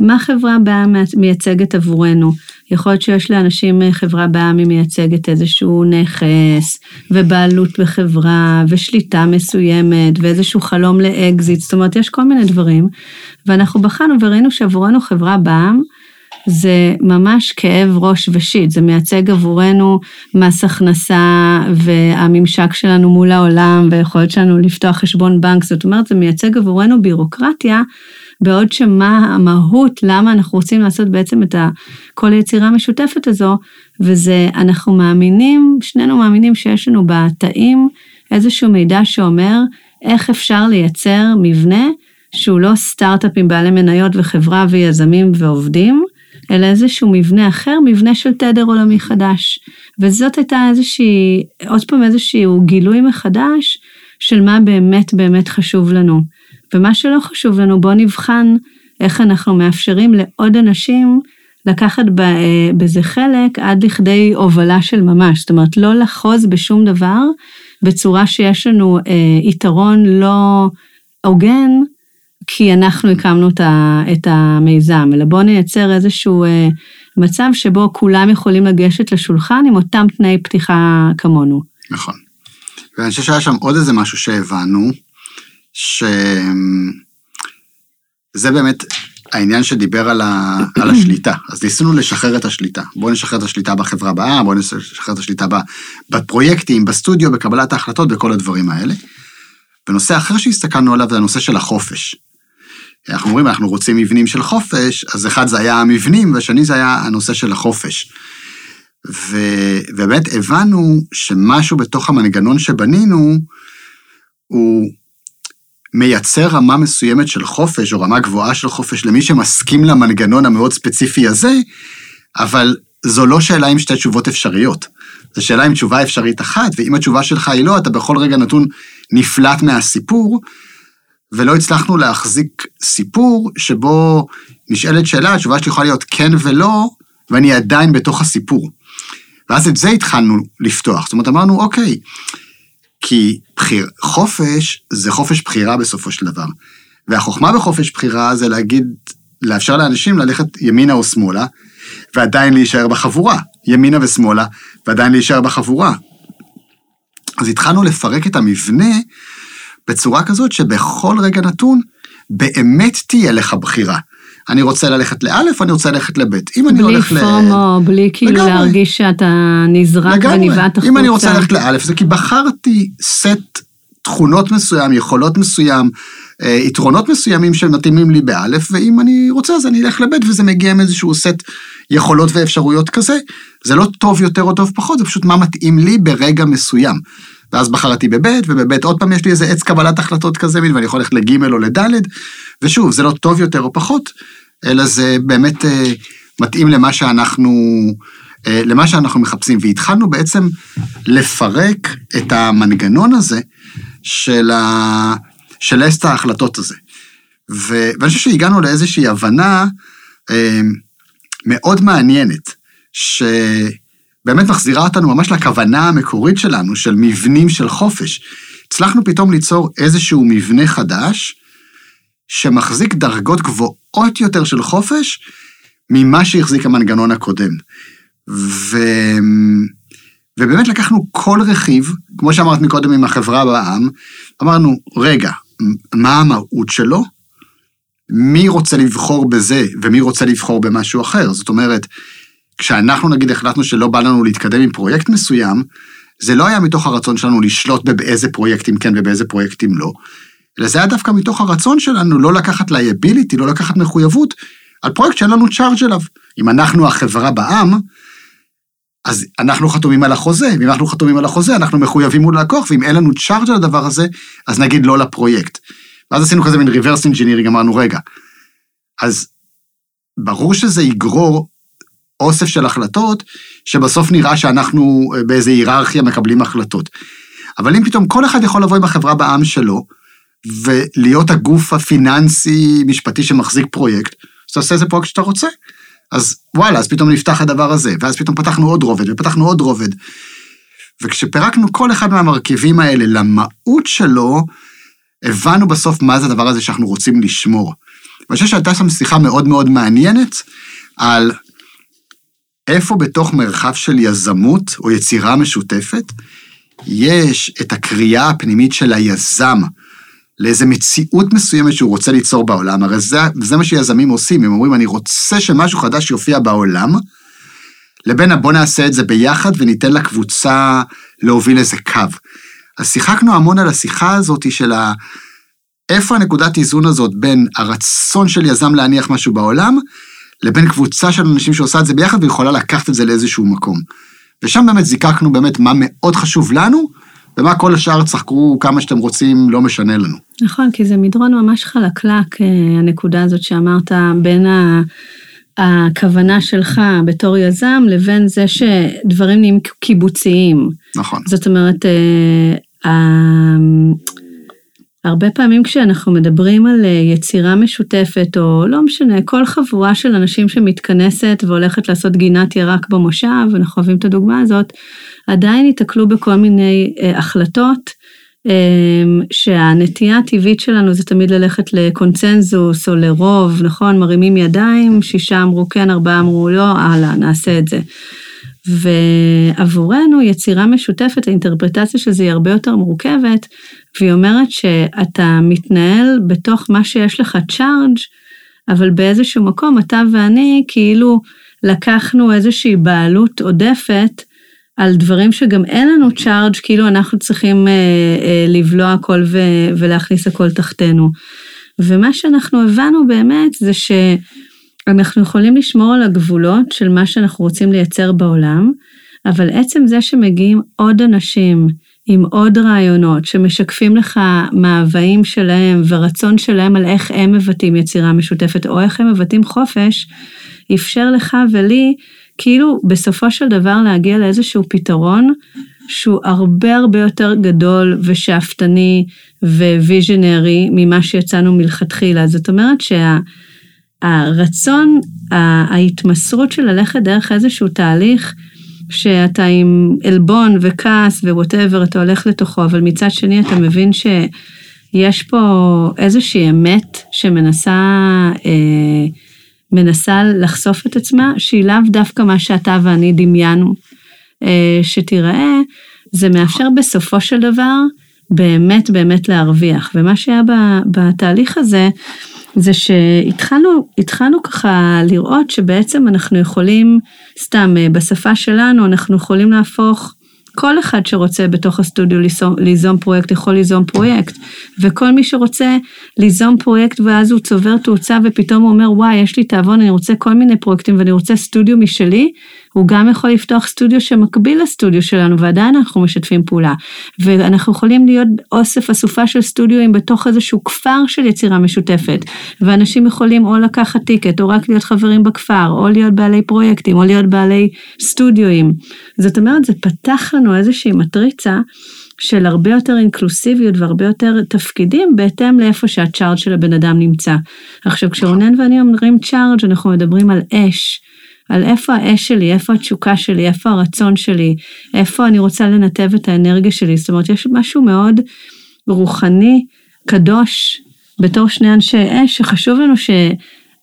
[SPEAKER 2] מה חברה בעם מייצגת עבורנו? יכול להיות שיש לאנשים אה, חברה בע"מ היא מייצגת איזשהו נכס, ובעלות בחברה, ושליטה מסוימת, ואיזשהו חלום לאקזיט, זאת אומרת, יש כל מיני דברים. ואנחנו בחנו וראינו שעבורנו חברה בע"מ, זה ממש כאב ראש ו shit, זה מייצג עבורנו מס הכנסה והממשק שלנו מול העולם והיכולת שלנו לפתוח חשבון בנק, זאת אומרת, זה מייצג עבורנו בירוקרטיה, בעוד שמה המהות, למה אנחנו רוצים לעשות בעצם את כל היצירה המשותפת הזו, וזה, אנחנו מאמינים, שנינו מאמינים שיש לנו בתאים איזשהו מידע שאומר איך אפשר לייצר מבנה שהוא לא סטארט-אפ עם בעלי מניות וחברה ויזמים ועובדים, אלא איזשהו מבנה אחר, מבנה של תדר עולמי חדש. וזאת הייתה איזושהי, עוד פעם איזשהו גילוי מחדש של מה באמת באמת חשוב לנו. ומה שלא חשוב לנו, בואו נבחן איך אנחנו מאפשרים לעוד אנשים לקחת בזה חלק עד לכדי הובלה של ממש. זאת אומרת, לא לחוז בשום דבר בצורה שיש לנו אה, יתרון לא הוגן, כי אנחנו הקמנו את המיזם, אלא בואו נייצר איזשהו אה, מצב שבו כולם יכולים לגשת לשולחן עם אותם תנאי פתיחה כמונו.
[SPEAKER 3] נכון. ואני חושב שהיה שם עוד איזה משהו שהבנו, שזה באמת העניין שדיבר על, ה, על השליטה. אז ניסינו לשחרר את השליטה. בואו נשחרר את השליטה בחברה הבאה, בואו נשחרר את השליטה בפרויקטים, בסטודיו, בקבלת ההחלטות, בכל הדברים האלה. ונושא אחר שהסתכלנו עליו זה הנושא של החופש. אנחנו אומרים, אנחנו רוצים מבנים של חופש, אז אחד זה היה המבנים, והשני זה היה הנושא של החופש. ו... ובאמת הבנו שמשהו בתוך המנגנון שבנינו, הוא מייצר רמה מסוימת של חופש, או רמה גבוהה של חופש למי שמסכים למנגנון המאוד ספציפי הזה, אבל זו לא שאלה עם שתי תשובות אפשריות. זו שאלה עם תשובה אפשרית אחת, ואם התשובה שלך היא לא, אתה בכל רגע נתון נפלט מהסיפור, ולא הצלחנו להחזיק סיפור שבו נשאלת שאלה, התשובה שלי יכולה להיות כן ולא, ואני עדיין בתוך הסיפור. ואז את זה התחלנו לפתוח. זאת אומרת, אמרנו, אוקיי, כי בחיר, חופש זה חופש בחירה בסופו של דבר. והחוכמה בחופש בחירה זה להגיד, לאפשר לאנשים ללכת ימינה או שמאלה, ועדיין להישאר בחבורה. ימינה ושמאלה, ועדיין להישאר בחבורה. אז התחלנו לפרק את המבנה בצורה כזאת שבכל רגע נתון באמת תהיה לך בחירה. אני רוצה ללכת לאלף, אני רוצה ללכת לבית. אם אני הולך
[SPEAKER 2] ל... בלי פומו, בלי כאילו לגמרי. להרגיש שאתה נזרק ונבעט החוצה.
[SPEAKER 3] אם אני רוצה ללכת לאלף, זה כי בחרתי סט תכונות מסוים, יכולות מסוים, אה, יתרונות מסוימים שמתאימים לי באלף, ואם אני רוצה אז אני אלך לבית וזה מגיע עם איזשהו סט יכולות ואפשרויות כזה. זה לא טוב יותר או טוב פחות, זה פשוט מה מתאים לי ברגע מסוים. ואז בחרתי בבית, ובבית עוד פעם יש לי איזה עץ קבלת החלטות כזה, ואני יכול ללכת לג' או לד', ושוב, זה לא טוב יותר או פחות, אלא זה באמת אה, מתאים למה שאנחנו, אה, למה שאנחנו מחפשים. והתחלנו בעצם לפרק את המנגנון הזה של, ה, של לסט ההחלטות הזה. ו, ואני חושב שהגענו לאיזושהי הבנה אה, מאוד מעניינת, שבאמת מחזירה אותנו ממש לכוונה המקורית שלנו, של מבנים של חופש. הצלחנו פתאום ליצור איזשהו מבנה חדש, שמחזיק דרגות גבוהות יותר של חופש ממה שהחזיק המנגנון הקודם. ו... ובאמת לקחנו כל רכיב, כמו שאמרת מקודם עם החברה בעם, אמרנו, רגע, מה המהות שלו? מי רוצה לבחור בזה ומי רוצה לבחור במשהו אחר? זאת אומרת, כשאנחנו נגיד החלטנו שלא בא לנו להתקדם עם פרויקט מסוים, זה לא היה מתוך הרצון שלנו לשלוט באיזה פרויקטים כן ובאיזה פרויקטים לא, אלא זה היה דווקא מתוך הרצון שלנו לא לקחת liability, לא לקחת מחויבות, על פרויקט שאין לנו charge אליו. אם אנחנו החברה בע"מ, אז אנחנו חתומים על החוזה, ואם אנחנו חתומים על החוזה, אנחנו מחויבים מול לקוח, ואם אין לנו charge על הדבר הזה, אז נגיד לא לפרויקט. ואז עשינו כזה מין reverse engineering, אמרנו, רגע, אז ברור שזה יגרור אוסף של החלטות, שבסוף נראה שאנחנו אה, באיזה היררכיה מקבלים החלטות. אבל אם פתאום כל אחד יכול לבוא עם החברה בע"מ שלו, ולהיות הגוף הפיננסי-משפטי שמחזיק פרויקט, אז אתה עושה איזה פרויקט שאתה רוצה. אז וואלה, אז פתאום נפתח הדבר הזה, ואז פתאום פתחנו עוד רובד, ופתחנו עוד רובד. וכשפירקנו כל אחד מהמרכיבים האלה למהות שלו, הבנו בסוף מה זה הדבר הזה שאנחנו רוצים לשמור. ואני חושב שהייתה שם שיחה מאוד מאוד מעניינת על איפה בתוך מרחב של יזמות או יצירה משותפת, יש את הקריאה הפנימית של היזם לאיזה מציאות מסוימת שהוא רוצה ליצור בעולם, הרי זה, זה מה שיזמים עושים, הם אומרים, אני רוצה שמשהו חדש יופיע בעולם, לבין בוא נעשה את זה ביחד וניתן לקבוצה להוביל איזה קו. אז שיחקנו המון על השיחה הזאת של ה... איפה הנקודת איזון הזאת בין הרצון של יזם להניח משהו בעולם, לבין קבוצה של אנשים שעושה את זה ביחד ויכולה לקחת את זה לאיזשהו מקום. ושם באמת זיקקנו באמת מה מאוד חשוב לנו, ומה כל השאר צחקו כמה שאתם רוצים, לא משנה לנו.
[SPEAKER 2] נכון, כי זה מדרון ממש חלקלק, אה, הנקודה הזאת שאמרת, בין ה... הכוונה שלך בתור יזם לבין זה שדברים נהיים קיבוציים.
[SPEAKER 3] נכון.
[SPEAKER 2] זאת אומרת, אה, הרבה פעמים כשאנחנו מדברים על אה, יצירה משותפת, או לא משנה, כל חבורה של אנשים שמתכנסת והולכת לעשות גינת ירק במושב, אנחנו אוהבים את הדוגמה הזאת, עדיין ייתקלו בכל מיני אה, החלטות, אה, שהנטייה הטבעית שלנו זה תמיד ללכת לקונצנזוס או לרוב, נכון? מרימים ידיים, שישה אמרו כן, ארבעה אמרו לא, הלאה, נעשה את זה. ועבורנו יצירה משותפת, האינטרפרטציה של זה היא הרבה יותר מורכבת, והיא אומרת שאתה מתנהל בתוך מה שיש לך צ'ארג', אבל באיזשהו מקום אתה ואני כאילו לקחנו איזושהי בעלות עודפת על דברים שגם אין לנו צ'ארג', כאילו אנחנו צריכים אה, אה, לבלוע הכל ו, ולהכניס הכל תחתנו. ומה שאנחנו הבנו באמת זה שאנחנו יכולים לשמור על הגבולות של מה שאנחנו רוצים לייצר בעולם, אבל עצם זה שמגיעים עוד אנשים עם עוד רעיונות שמשקפים לך מאוויים שלהם ורצון שלהם על איך הם מבטאים יצירה משותפת או איך הם מבטאים חופש, אפשר לך ולי כאילו בסופו של דבר להגיע לאיזשהו פתרון שהוא הרבה הרבה יותר גדול ושאפתני ו visionary ממה שיצאנו מלכתחילה. זאת אומרת שהרצון, ההתמסרות של ללכת דרך איזשהו תהליך, שאתה עם עלבון וכעס ו whatever, אתה הולך לתוכו, אבל מצד שני אתה מבין שיש פה איזושהי אמת שמנסה אה, מנסה לחשוף את עצמה, שהיא לאו דווקא מה שאתה ואני דמיינו אה, שתיראה, זה מאפשר בסופו של דבר באמת באמת להרוויח. ומה שהיה בתהליך הזה, זה שהתחלנו ככה לראות שבעצם אנחנו יכולים, סתם אה, בשפה שלנו, אנחנו יכולים להפוך כל אחד שרוצה בתוך הסטודיו ליזום, ליזום פרויקט יכול ליזום פרויקט, וכל מי שרוצה ליזום פרויקט ואז הוא צובר תאוצה ופתאום הוא אומר, וואי, יש לי תיאבון, אני רוצה כל מיני פרויקטים ואני רוצה סטודיו משלי, הוא גם יכול לפתוח סטודיו שמקביל לסטודיו שלנו, ועדיין אנחנו משתפים פעולה. ואנחנו יכולים להיות אוסף אסופה של סטודיואים בתוך איזשהו כפר של יצירה משותפת, ואנשים יכולים או לקחת טיקט, או רק להיות חברים בכפר, או להיות בעלי פרויקטים, או להיות בעלי סטודיואים. זאת אומרת, זה פתח לנו איזושהי מטריצה. של הרבה יותר אינקלוסיביות והרבה יותר תפקידים בהתאם לאיפה שהצ'ארג' של הבן אדם נמצא. עכשיו כשרונן ואני אומרים צ'ארג' אנחנו מדברים על אש, על איפה האש שלי, איפה התשוקה שלי, איפה הרצון שלי, איפה אני רוצה לנתב את האנרגיה שלי. זאת אומרת, יש משהו מאוד רוחני, קדוש, בתור שני אנשי אש, שחשוב לנו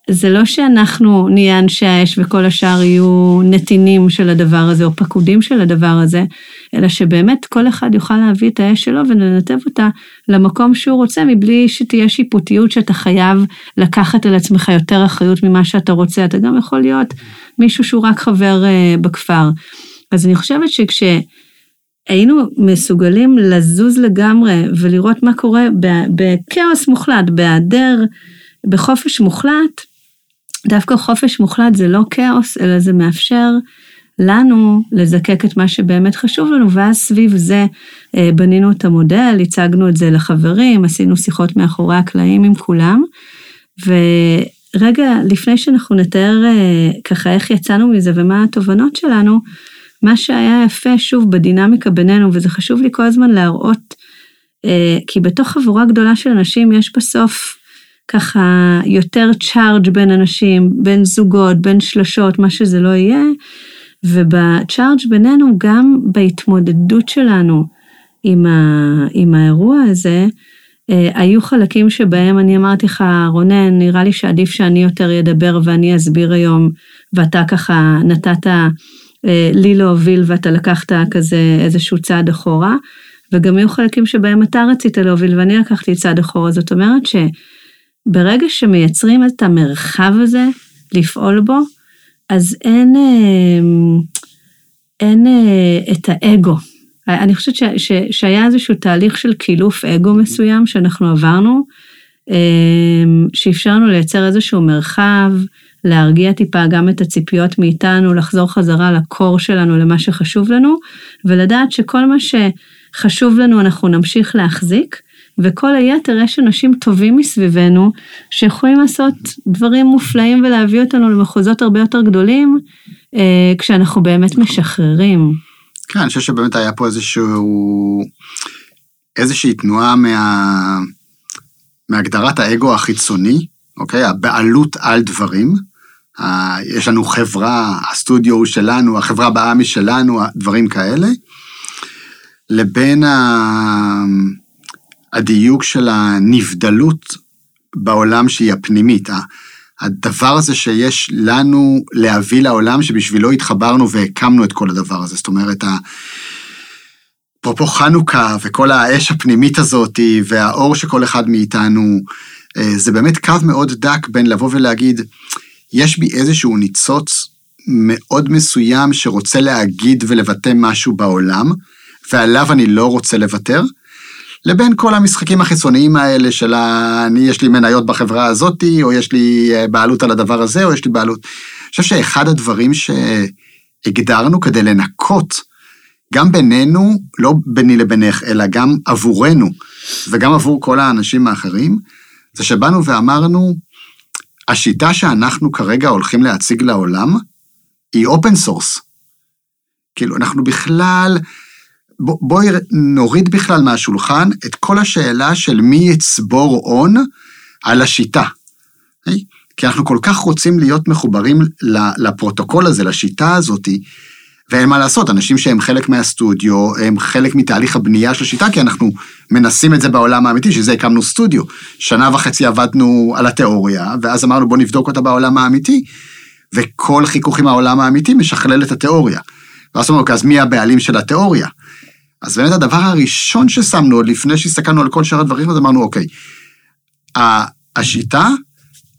[SPEAKER 2] שזה לא שאנחנו נהיה אנשי האש וכל השאר יהיו נתינים של הדבר הזה, או פקודים של הדבר הזה, אלא שבאמת כל אחד יוכל להביא את האש שלו ולנתב אותה למקום שהוא רוצה, מבלי שתהיה שיפוטיות שאתה חייב לקחת על עצמך יותר אחריות ממה שאתה רוצה. אתה גם יכול להיות מישהו שהוא רק חבר uh, בכפר. אז אני חושבת שכשהיינו מסוגלים לזוז לגמרי ולראות מה קורה בכאוס מוחלט, בהיעדר, בחופש מוחלט, דווקא חופש מוחלט זה לא כאוס, אלא זה מאפשר לנו לזקק את מה שבאמת חשוב לנו, ואז סביב זה אה, בנינו את המודל, הצגנו את זה לחברים, עשינו שיחות מאחורי הקלעים עם כולם, ורגע לפני שאנחנו נתאר אה, ככה איך יצאנו מזה ומה התובנות שלנו, מה שהיה יפה שוב בדינמיקה בינינו, וזה חשוב לי כל הזמן להראות, אה, כי בתוך חבורה גדולה של אנשים יש בסוף ככה יותר צ'ארג' בין אנשים, בין זוגות, בין שלשות, מה שזה לא יהיה, ובצ'ארג' בינינו, גם בהתמודדות שלנו עם, ה, עם האירוע הזה, אה, היו חלקים שבהם אני אמרתי לך, רונן, נראה לי שעדיף שאני יותר אדבר ואני אסביר היום, ואתה ככה נתת אה, לי להוביל ואתה לקחת כזה איזשהו צעד אחורה, וגם היו חלקים שבהם אתה רצית להוביל ואני לקחתי צעד אחורה, זאת אומרת שברגע שמייצרים את המרחב הזה לפעול בו, אז אין, אמ, אין אה, את האגו. אני חושבת ש, ש, שהיה איזשהו תהליך של קילוף אגו מסוים שאנחנו עברנו, אמ, שאפשר לנו לייצר איזשהו מרחב, להרגיע טיפה גם את הציפיות מאיתנו, לחזור חזרה לקור שלנו, למה שחשוב לנו, ולדעת שכל מה שחשוב לנו אנחנו נמשיך להחזיק, וכל היתר יש אנשים טובים מסביבנו שיכולים לעשות דברים מופלאים ולהביא אותנו למחוזות הרבה יותר גדולים, אה, כשאנחנו באמת משחררים.
[SPEAKER 3] כן, אני חושב שבאמת היה פה איזשהו, איזושהי תנועה מה, מהגדרת האגו החיצוני, אוקיי? הבעלות על דברים. יש לנו חברה, הסטודיו הוא שלנו, החברה הבאה משלנו, דברים כאלה, לבין ה... הדיוק של הנבדלות בעולם שהיא הפנימית. הדבר הזה שיש לנו להביא לעולם שבשבילו התחברנו והקמנו את כל הדבר הזה. זאת אומרת, אפרופו חנוכה וכל האש הפנימית הזאת והאור שכל אחד מאיתנו, אה, זה באמת קו מאוד דק בין לבוא ולהגיד, יש בי איזשהו ניצוץ מאוד מסוים שרוצה להגיד ולבטא משהו בעולם, ועליו אני לא רוצה לוותר, לבין כל המשחקים החיצוניים האלה של. אני, יש לי מניות בחברה הזאתי, או יש לי אה, בעלות על הדבר הזה, או יש לי בעלות... אני חושב שאחד הדברים שהגדרנו כדי לנקות, גם בינינו, לא ביני לבינך, אלא גם עבורנו, וגם עבור כל האנשים האחרים, זה שבאנו ואמרנו, השיטה שאנחנו כרגע הולכים להציג לעולם, היא open source. כאילו, אנחנו בכלל, בואי נוריד בכלל מהשולחן את כל השאלה של מי יצבור הון על השיטה. כי אנחנו כל כך רוצים להיות מחוברים לפרוטוקול הזה, לשיטה הזאת, ואין מה לעשות, אנשים שהם חלק מהסטודיו, הם חלק מתהליך הבנייה של השיטה, כי אנחנו מנסים את זה בעולם האמיתי, שזה הקמנו סטודיו. שנה וחצי עבדנו על התיאוריה, ואז אמרנו בוא נבדוק אותה בעולם האמיתי, וכל חיכוך עם העולם האמיתי משכלל את התיאוריה. ואז אמרנו, אוקיי, אז מי הבעלים של התיאוריה? אז באמת הדבר הראשון ששמנו, עוד לפני שהסתכלנו על כל שאר הדברים, אז אמרנו, אוקיי, השיטה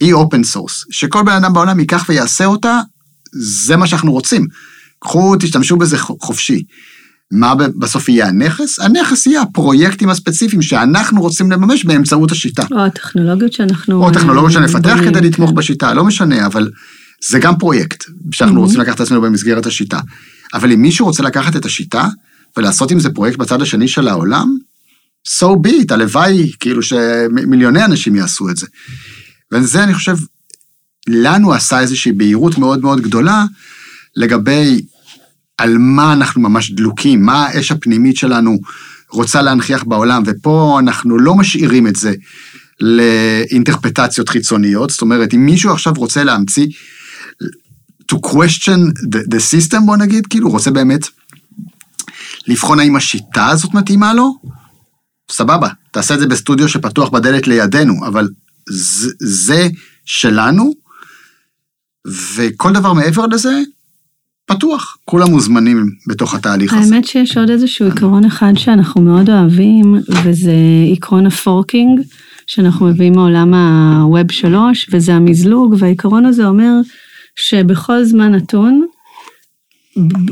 [SPEAKER 3] היא open source, שכל בן אדם בעולם ייקח ויעשה אותה, זה מה שאנחנו רוצים. קחו, תשתמשו בזה חופשי. מה בסוף יהיה הנכס? הנכס יהיה הפרויקטים הספציפיים שאנחנו רוצים לממש באמצעות השיטה.
[SPEAKER 2] או הטכנולוגיות שאנחנו...
[SPEAKER 3] או הטכנולוגיות שנפתח
[SPEAKER 2] בונים,
[SPEAKER 3] כדי לתמוך. בשיטה, לא משנה, אבל זה גם פרויקט שאנחנו
[SPEAKER 2] Mhm.
[SPEAKER 3] רוצים לקחת את עצמנו במסגרת השיטה. אבל אם מישהו רוצה לקחת את השיטה ולעשות עם זה פרויקט בצד השני של העולם, so be it, הלוואי, כאילו שמיליוני אנשים יעשו את זה. וזה, אני חושב, לנו עשה איזושהי בהירות מאוד מאוד גדולה לגבי על מה אנחנו ממש דלוקים, מה האש הפנימית שלנו רוצה להנכיח בעולם, ופה אנחנו לא משאירים את זה לאינטרפטציות חיצוניות, זאת אומרת, אם מישהו עכשיו רוצה להמציא, to question the, the system, בוא נגיד, כאילו, רוצה באמת לבחון האם השיטה הזאת מתאימה לו, סבבה, תעשה את זה בסטודיו שפתוח בדלת לידינו, אבל זה, זה שלנו, וכל דבר מעבר לזה, פתוח. כולם מוזמנים בתוך התהליך הזה.
[SPEAKER 2] האמת שיש עוד איזשהו עיקרון אחד שאנחנו מאוד אוהבים, וזה עקרון ה forking, שאנחנו מביאים מעולם ה Web 3, וזה המזלוג, והעיקרון הזה אומר שבכל זמן נתון,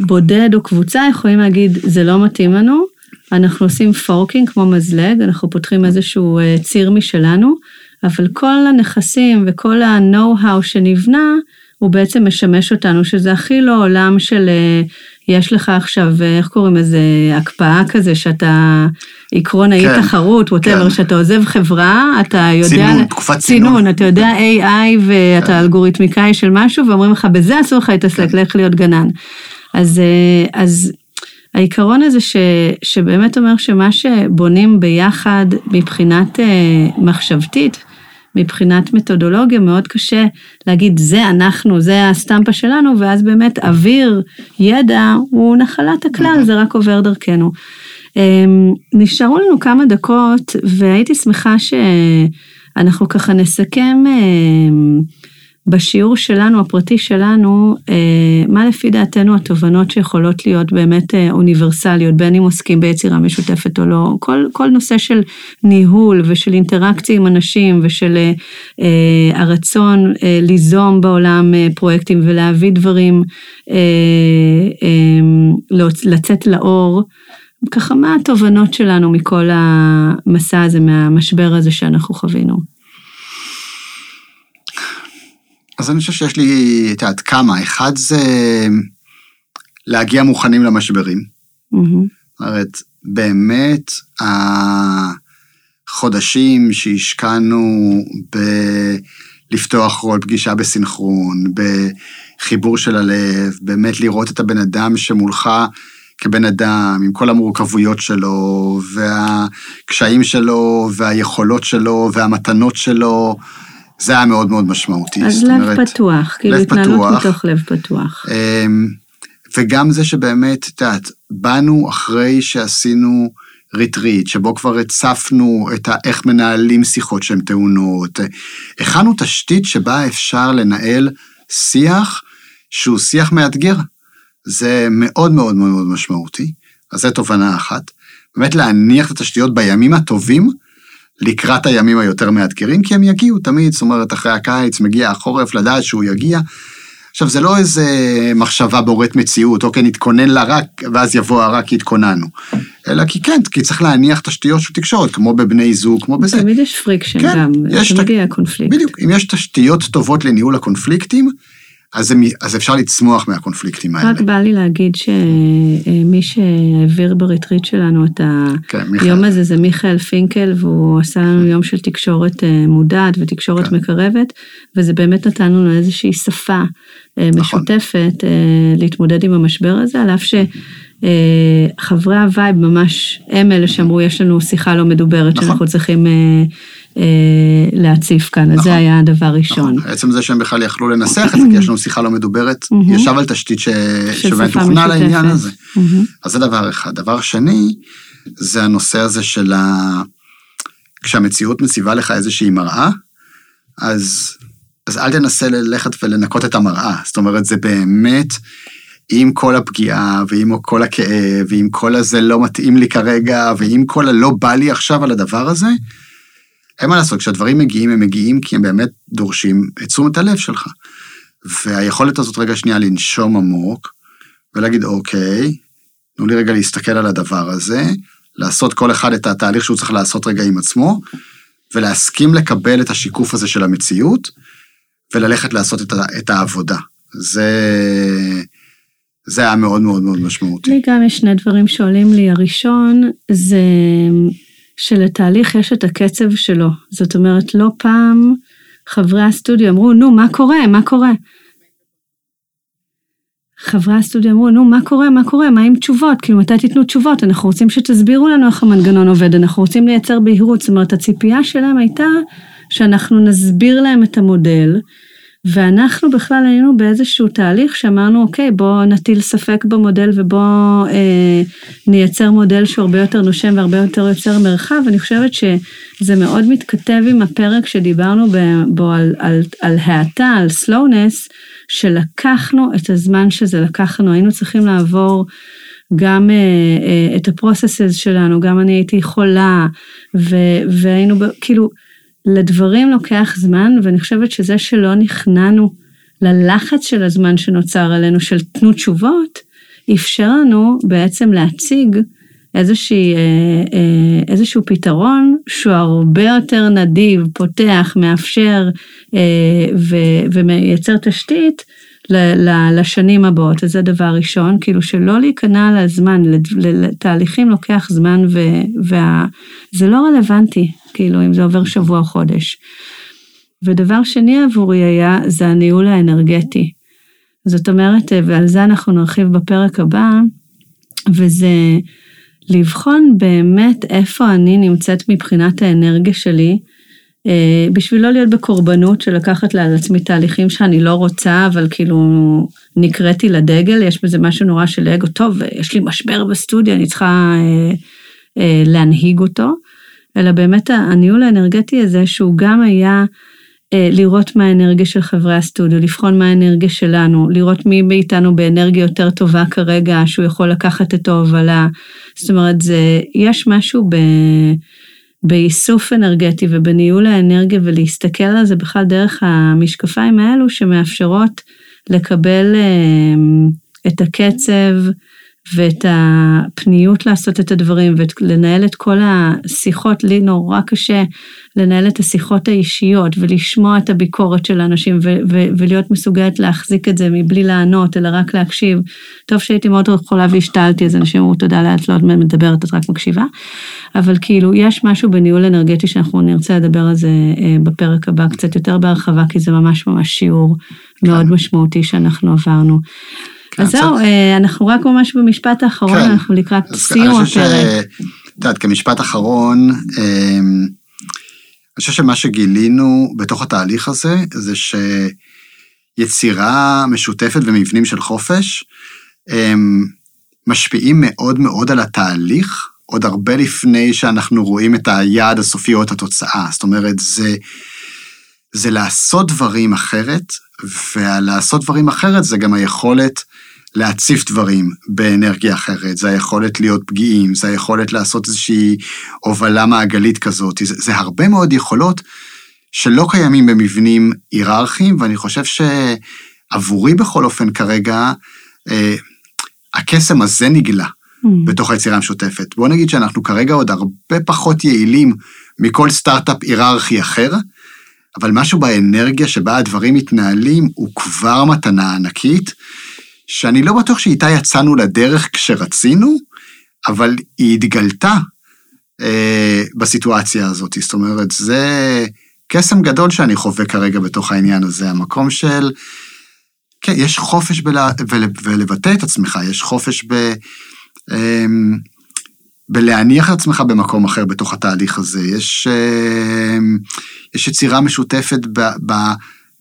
[SPEAKER 2] בודד או קבוצה יכולים להגיד, זה לא מתאים לנו, אנחנו עושים forking כמו מזלג, אנחנו פותחים איזשהו אה, ציר משלנו, אבל כל הנכסים וכל ה-know-how שנבנה, הוא בעצם משמש אותנו, שזה הכי לא עולם של אה, יש לך עכשיו, אה, איך קוראים לזה, הקפאה כזה, שאתה, עקרון האי
[SPEAKER 3] כן,
[SPEAKER 2] תחרות, ווטאבר,
[SPEAKER 3] כן.
[SPEAKER 2] שאתה עוזב חברה, אתה יודע...
[SPEAKER 3] צינון, תקופת צינון.
[SPEAKER 2] אתה יודע AI ואתה
[SPEAKER 3] כן.
[SPEAKER 2] אלגוריתמיקאי של משהו, ואומרים לך, בזה אסור לך להתעסק,
[SPEAKER 3] כן.
[SPEAKER 2] לך להיות גנן. אז, אה, אז העיקרון הזה ש, שבאמת אומר שמה שבונים ביחד מבחינת אה, מחשבתית, מבחינת מתודולוגיה, מאוד קשה להגיד, זה אנחנו, זה הסטמפה שלנו, ואז באמת אוויר, ידע, הוא נחלת הכלל, זה רק עובר דרכנו. אמ, נשארו לנו כמה דקות, והייתי שמחה שאנחנו ככה נסכם אמ, בשיעור שלנו, הפרטי שלנו, אה, מה לפי דעתנו התובנות שיכולות להיות באמת אה, אוניברסליות, בין אם עוסקים ביצירה משותפת או לא, כל, כל נושא של ניהול ושל אינטראקציה עם אנשים ושל אה, אה, הרצון אה, ליזום בעולם אה, פרויקטים ולהביא דברים, אה, אה, לצאת לאור. ככה, מה התובנות שלנו מכל המסע הזה, מהמשבר הזה שאנחנו חווינו?
[SPEAKER 3] אז אני חושב שיש לי, את יודעת, כמה. אחד זה להגיע מוכנים למשברים. זאת אומרת, באמת, החודשים שהשקענו בלפתוח כל פגישה בסינכרון, בחיבור של הלב, באמת לראות את הבן אדם שמולך כבן אדם, עם כל המורכבויות שלו, והקשיים שלו, והיכולות שלו, והמתנות שלו, זה היה מאוד מאוד משמעותי.
[SPEAKER 2] אז לב
[SPEAKER 3] אומרת,
[SPEAKER 2] פתוח, כאילו התנהלות
[SPEAKER 3] פתוח.
[SPEAKER 2] מתוך לב פתוח.
[SPEAKER 3] אמ, וגם זה שבאמת, את יודעת, באנו אחרי שעשינו ריטריט, שבו כבר הצפנו את ה, איך מנהלים שיחות שהן טעונות, הכנו תשתית שבה אפשר לנהל שיח שהוא שיח מאתגר. זה מאוד מאוד מאוד משמעותי, אז זו תובנה אחת. באמת להניח את התשתיות בימים הטובים, לקראת הימים היותר מאתגרים, כי הם יגיעו תמיד, זאת אומרת, אחרי הקיץ מגיע החורף, לדעת שהוא יגיע. עכשיו, זה לא איזה מחשבה בוראת מציאות, אוקיי, נתכונן לרע, ואז יבוא הרע כי התכוננו. אלא כי כן, כי צריך להניח תשתיות של תקשורת, כמו בבני זוג, כמו בזה.
[SPEAKER 2] תמיד יש friction
[SPEAKER 3] כן,
[SPEAKER 2] גם,
[SPEAKER 3] יש
[SPEAKER 2] זה
[SPEAKER 3] את-
[SPEAKER 2] מגיע קונפליקט.
[SPEAKER 3] בדיוק, אם יש תשתיות טובות לניהול הקונפליקטים, אז, אז אפשר לצמוח מהקונפליקטים האלה.
[SPEAKER 2] רק בא לי להגיד שמי שהעביר ב retreat שלנו את
[SPEAKER 3] כן,
[SPEAKER 2] היום
[SPEAKER 3] מיכאל.
[SPEAKER 2] הזה זה מיכאל פינקל, והוא עשה לנו יום של תקשורת אה, מודעת ותקשורת
[SPEAKER 3] כן.
[SPEAKER 2] מקרבת, וזה באמת נתן לנו איזושהי שפה אה,
[SPEAKER 3] נכון.
[SPEAKER 2] משותפת אה, להתמודד עם המשבר הזה, על אף שחברי הווייב ממש הם אלה שאמרו, יש לנו שיחה לא מדוברת
[SPEAKER 3] נכון.
[SPEAKER 2] שאנחנו צריכים אה, אה, להציף כאן, אז
[SPEAKER 3] נכון.
[SPEAKER 2] זה היה הדבר ראשון.
[SPEAKER 3] נכון, עצם זה שהם בכלל יכלו לנסח את זה, כי יש לנו שיחה לא מדוברת. ישב על תשתית ש... שבאמת הוכנה. לעניין הזה. אז זה דבר אחד. דבר שני, זה הנושא הזה של ה... כשהמציאות מציבה לך איזושהי מראה, אז, אז אל תנסה ללכת ולנקות את המראה. זאת אומרת, זה באמת, עם כל הפגיעה, ועם כל הכאב, ועם כל הזה לא מתאים לי כרגע, ועם כל הלא בא לי עכשיו על הדבר הזה, אין מה לעשות, כשהדברים מגיעים, הם מגיעים כי הם באמת דורשים את תשומת הלב שלך. והיכולת הזאת רגע שנייה לנשום עמוק, ולהגיד, אוקיי, תנו לי רגע להסתכל על הדבר הזה, לעשות כל אחד את התהליך שהוא צריך לעשות רגע עם עצמו, ולהסכים לקבל את השיקוף הזה של המציאות, וללכת לעשות את, את העבודה. זה, זה היה מאוד מאוד מאוד משמעותי.
[SPEAKER 2] לי גם יש שני דברים שעולים לי. הראשון זה שלתהליך יש את הקצב שלו. זאת אומרת, לא פעם חברי הסטודיו אמרו, נו, מה קורה? מה קורה? חברי הסטודיו אמרו, נו, מה קורה, מה קורה, מה עם תשובות? כאילו, מתי תיתנו תשובות? אנחנו רוצים שתסבירו לנו איך המנגנון עובד, אנחנו רוצים לייצר בהירות. זאת אומרת, הציפייה שלהם הייתה שאנחנו נסביר להם את המודל, ואנחנו בכלל היינו באיזשהו תהליך שאמרנו, אוקיי, בואו נטיל ספק במודל ובואו אה, נייצר מודל שהוא הרבה יותר נושם והרבה יותר יוצר מרחב. אני חושבת שזה מאוד מתכתב עם הפרק שדיברנו בו על, על, על האטה, על slowness, שלקחנו את הזמן שזה לקחנו, היינו צריכים לעבור גם אה, אה, את הפרוססס שלנו, גם אני הייתי חולה, ו, והיינו, כאילו, לדברים לוקח זמן, ואני חושבת שזה שלא נכנענו ללחץ של הזמן שנוצר עלינו, של תנו תשובות, אפשר לנו בעצם להציג איזושהי, אה, אה, איזשהו פתרון שהוא הרבה יותר נדיב, פותח, מאפשר אה, ומייצר תשתית לשנים הבאות, אז זה דבר ראשון, כאילו שלא להיכנע לזמן, לתהליכים לוקח זמן וזה לא רלוונטי, כאילו אם זה עובר שבוע או חודש. ודבר שני עבורי היה, זה הניהול האנרגטי. זאת אומרת, ועל זה אנחנו נרחיב בפרק הבא, וזה לבחון באמת איפה אני נמצאת מבחינת האנרגיה שלי, בשביל לא להיות בקורבנות של לקחת על עצמי תהליכים שאני לא רוצה, אבל כאילו נקראתי לדגל, יש בזה משהו נורא של אגו, טוב, יש לי משבר בסטודיה, אני צריכה אה, אה, להנהיג אותו, אלא באמת הניהול האנרגטי הזה, שהוא גם היה אה, לראות מה האנרגיה של חברי הסטודיו, לבחון מה האנרגיה שלנו, לראות מי מאיתנו באנרגיה יותר טובה כרגע, שהוא יכול לקחת את ההובלה. זאת אומרת, זה, יש משהו ב... באיסוף אנרגטי ובניהול האנרגיה ולהסתכל על זה בכלל דרך המשקפיים האלו שמאפשרות לקבל אה, את הקצב ואת הפניות לעשות את הדברים ולנהל את כל השיחות, לי נורא קשה לנהל את השיחות האישיות ולשמוע את הביקורת של האנשים ו- ו- ולהיות מסוגלת להחזיק את זה מבלי לענות, אלא רק להקשיב. טוב שהייתי מאוד חולה והשתלתי, אז אנשים אמרו תודה לאט לא מדברת, את רק מקשיבה. אבל כאילו, יש משהו בניהול אנרגטי שאנחנו נרצה לדבר על זה אה, בפרק הבא קצת יותר בהרחבה, כי זה ממש ממש שיעור מאוד כן. משמעותי שאנחנו עברנו. אז זהו, אה, אנחנו רק ממש במשפט האחרון, כן. אנחנו לקראת סיום הפרק.
[SPEAKER 3] את יודעת, כמשפט אחרון, אמ, אני חושב שמה שגילינו בתוך התהליך הזה, זה שיצירה משותפת ומבנים של חופש, הם משפיעים מאוד מאוד על התהליך, עוד הרבה לפני שאנחנו רואים את היעד הסופי או את התוצאה. זאת אומרת, זה, זה לעשות דברים אחרת, ולעשות דברים אחרת זה גם היכולת להציף דברים באנרגיה אחרת, זה היכולת להיות פגיעים, זה היכולת לעשות איזושהי הובלה מעגלית כזאת, זה, זה הרבה מאוד יכולות שלא קיימים במבנים היררכיים, ואני חושב שעבורי בכל אופן כרגע, אה, הקסם הזה נגלה mm. בתוך היצירה המשותפת. בוא נגיד שאנחנו כרגע עוד הרבה פחות יעילים מכל סטארט-אפ היררכי אחר, אבל משהו באנרגיה שבה הדברים מתנהלים הוא כבר מתנה ענקית. שאני לא בטוח שאיתה יצאנו לדרך כשרצינו, אבל היא התגלתה אה, בסיטואציה הזאת. זאת אומרת, זה קסם גדול שאני חווה כרגע בתוך העניין הזה, המקום של... כן, יש חופש בלה, ול, ולבטא את עצמך, יש חופש ב... אה, בלהניח את עצמך במקום אחר בתוך התהליך הזה. יש, אה, יש יצירה משותפת ב, ב,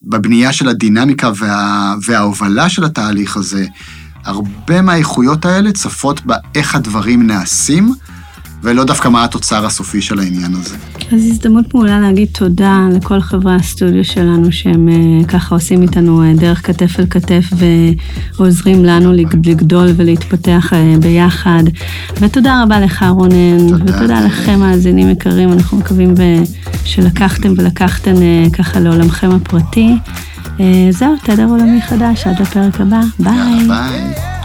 [SPEAKER 3] בבנייה של הדינמיקה וה, וההובלה של התהליך הזה, הרבה מהאיכויות האלה צפות באיך הדברים נעשים, ולא דווקא מה התוצר הסופי של העניין הזה.
[SPEAKER 2] אז הזדמנות מעולה להגיד תודה לכל חברי הסטודיו שלנו, שהם אה, ככה עושים איתנו אה, דרך כתף אל כתף ועוזרים לנו לגדול ולהתפתח אה, ביחד. ותודה רבה לך רונן, תודה. ותודה לכם מאזינים יקרים, אנחנו מקווים שלקחתם ולקחתן ככה לעולמכם הפרטי. זהו, תדר עולמי חדש, עד הפרק הבא, ביי. ביי.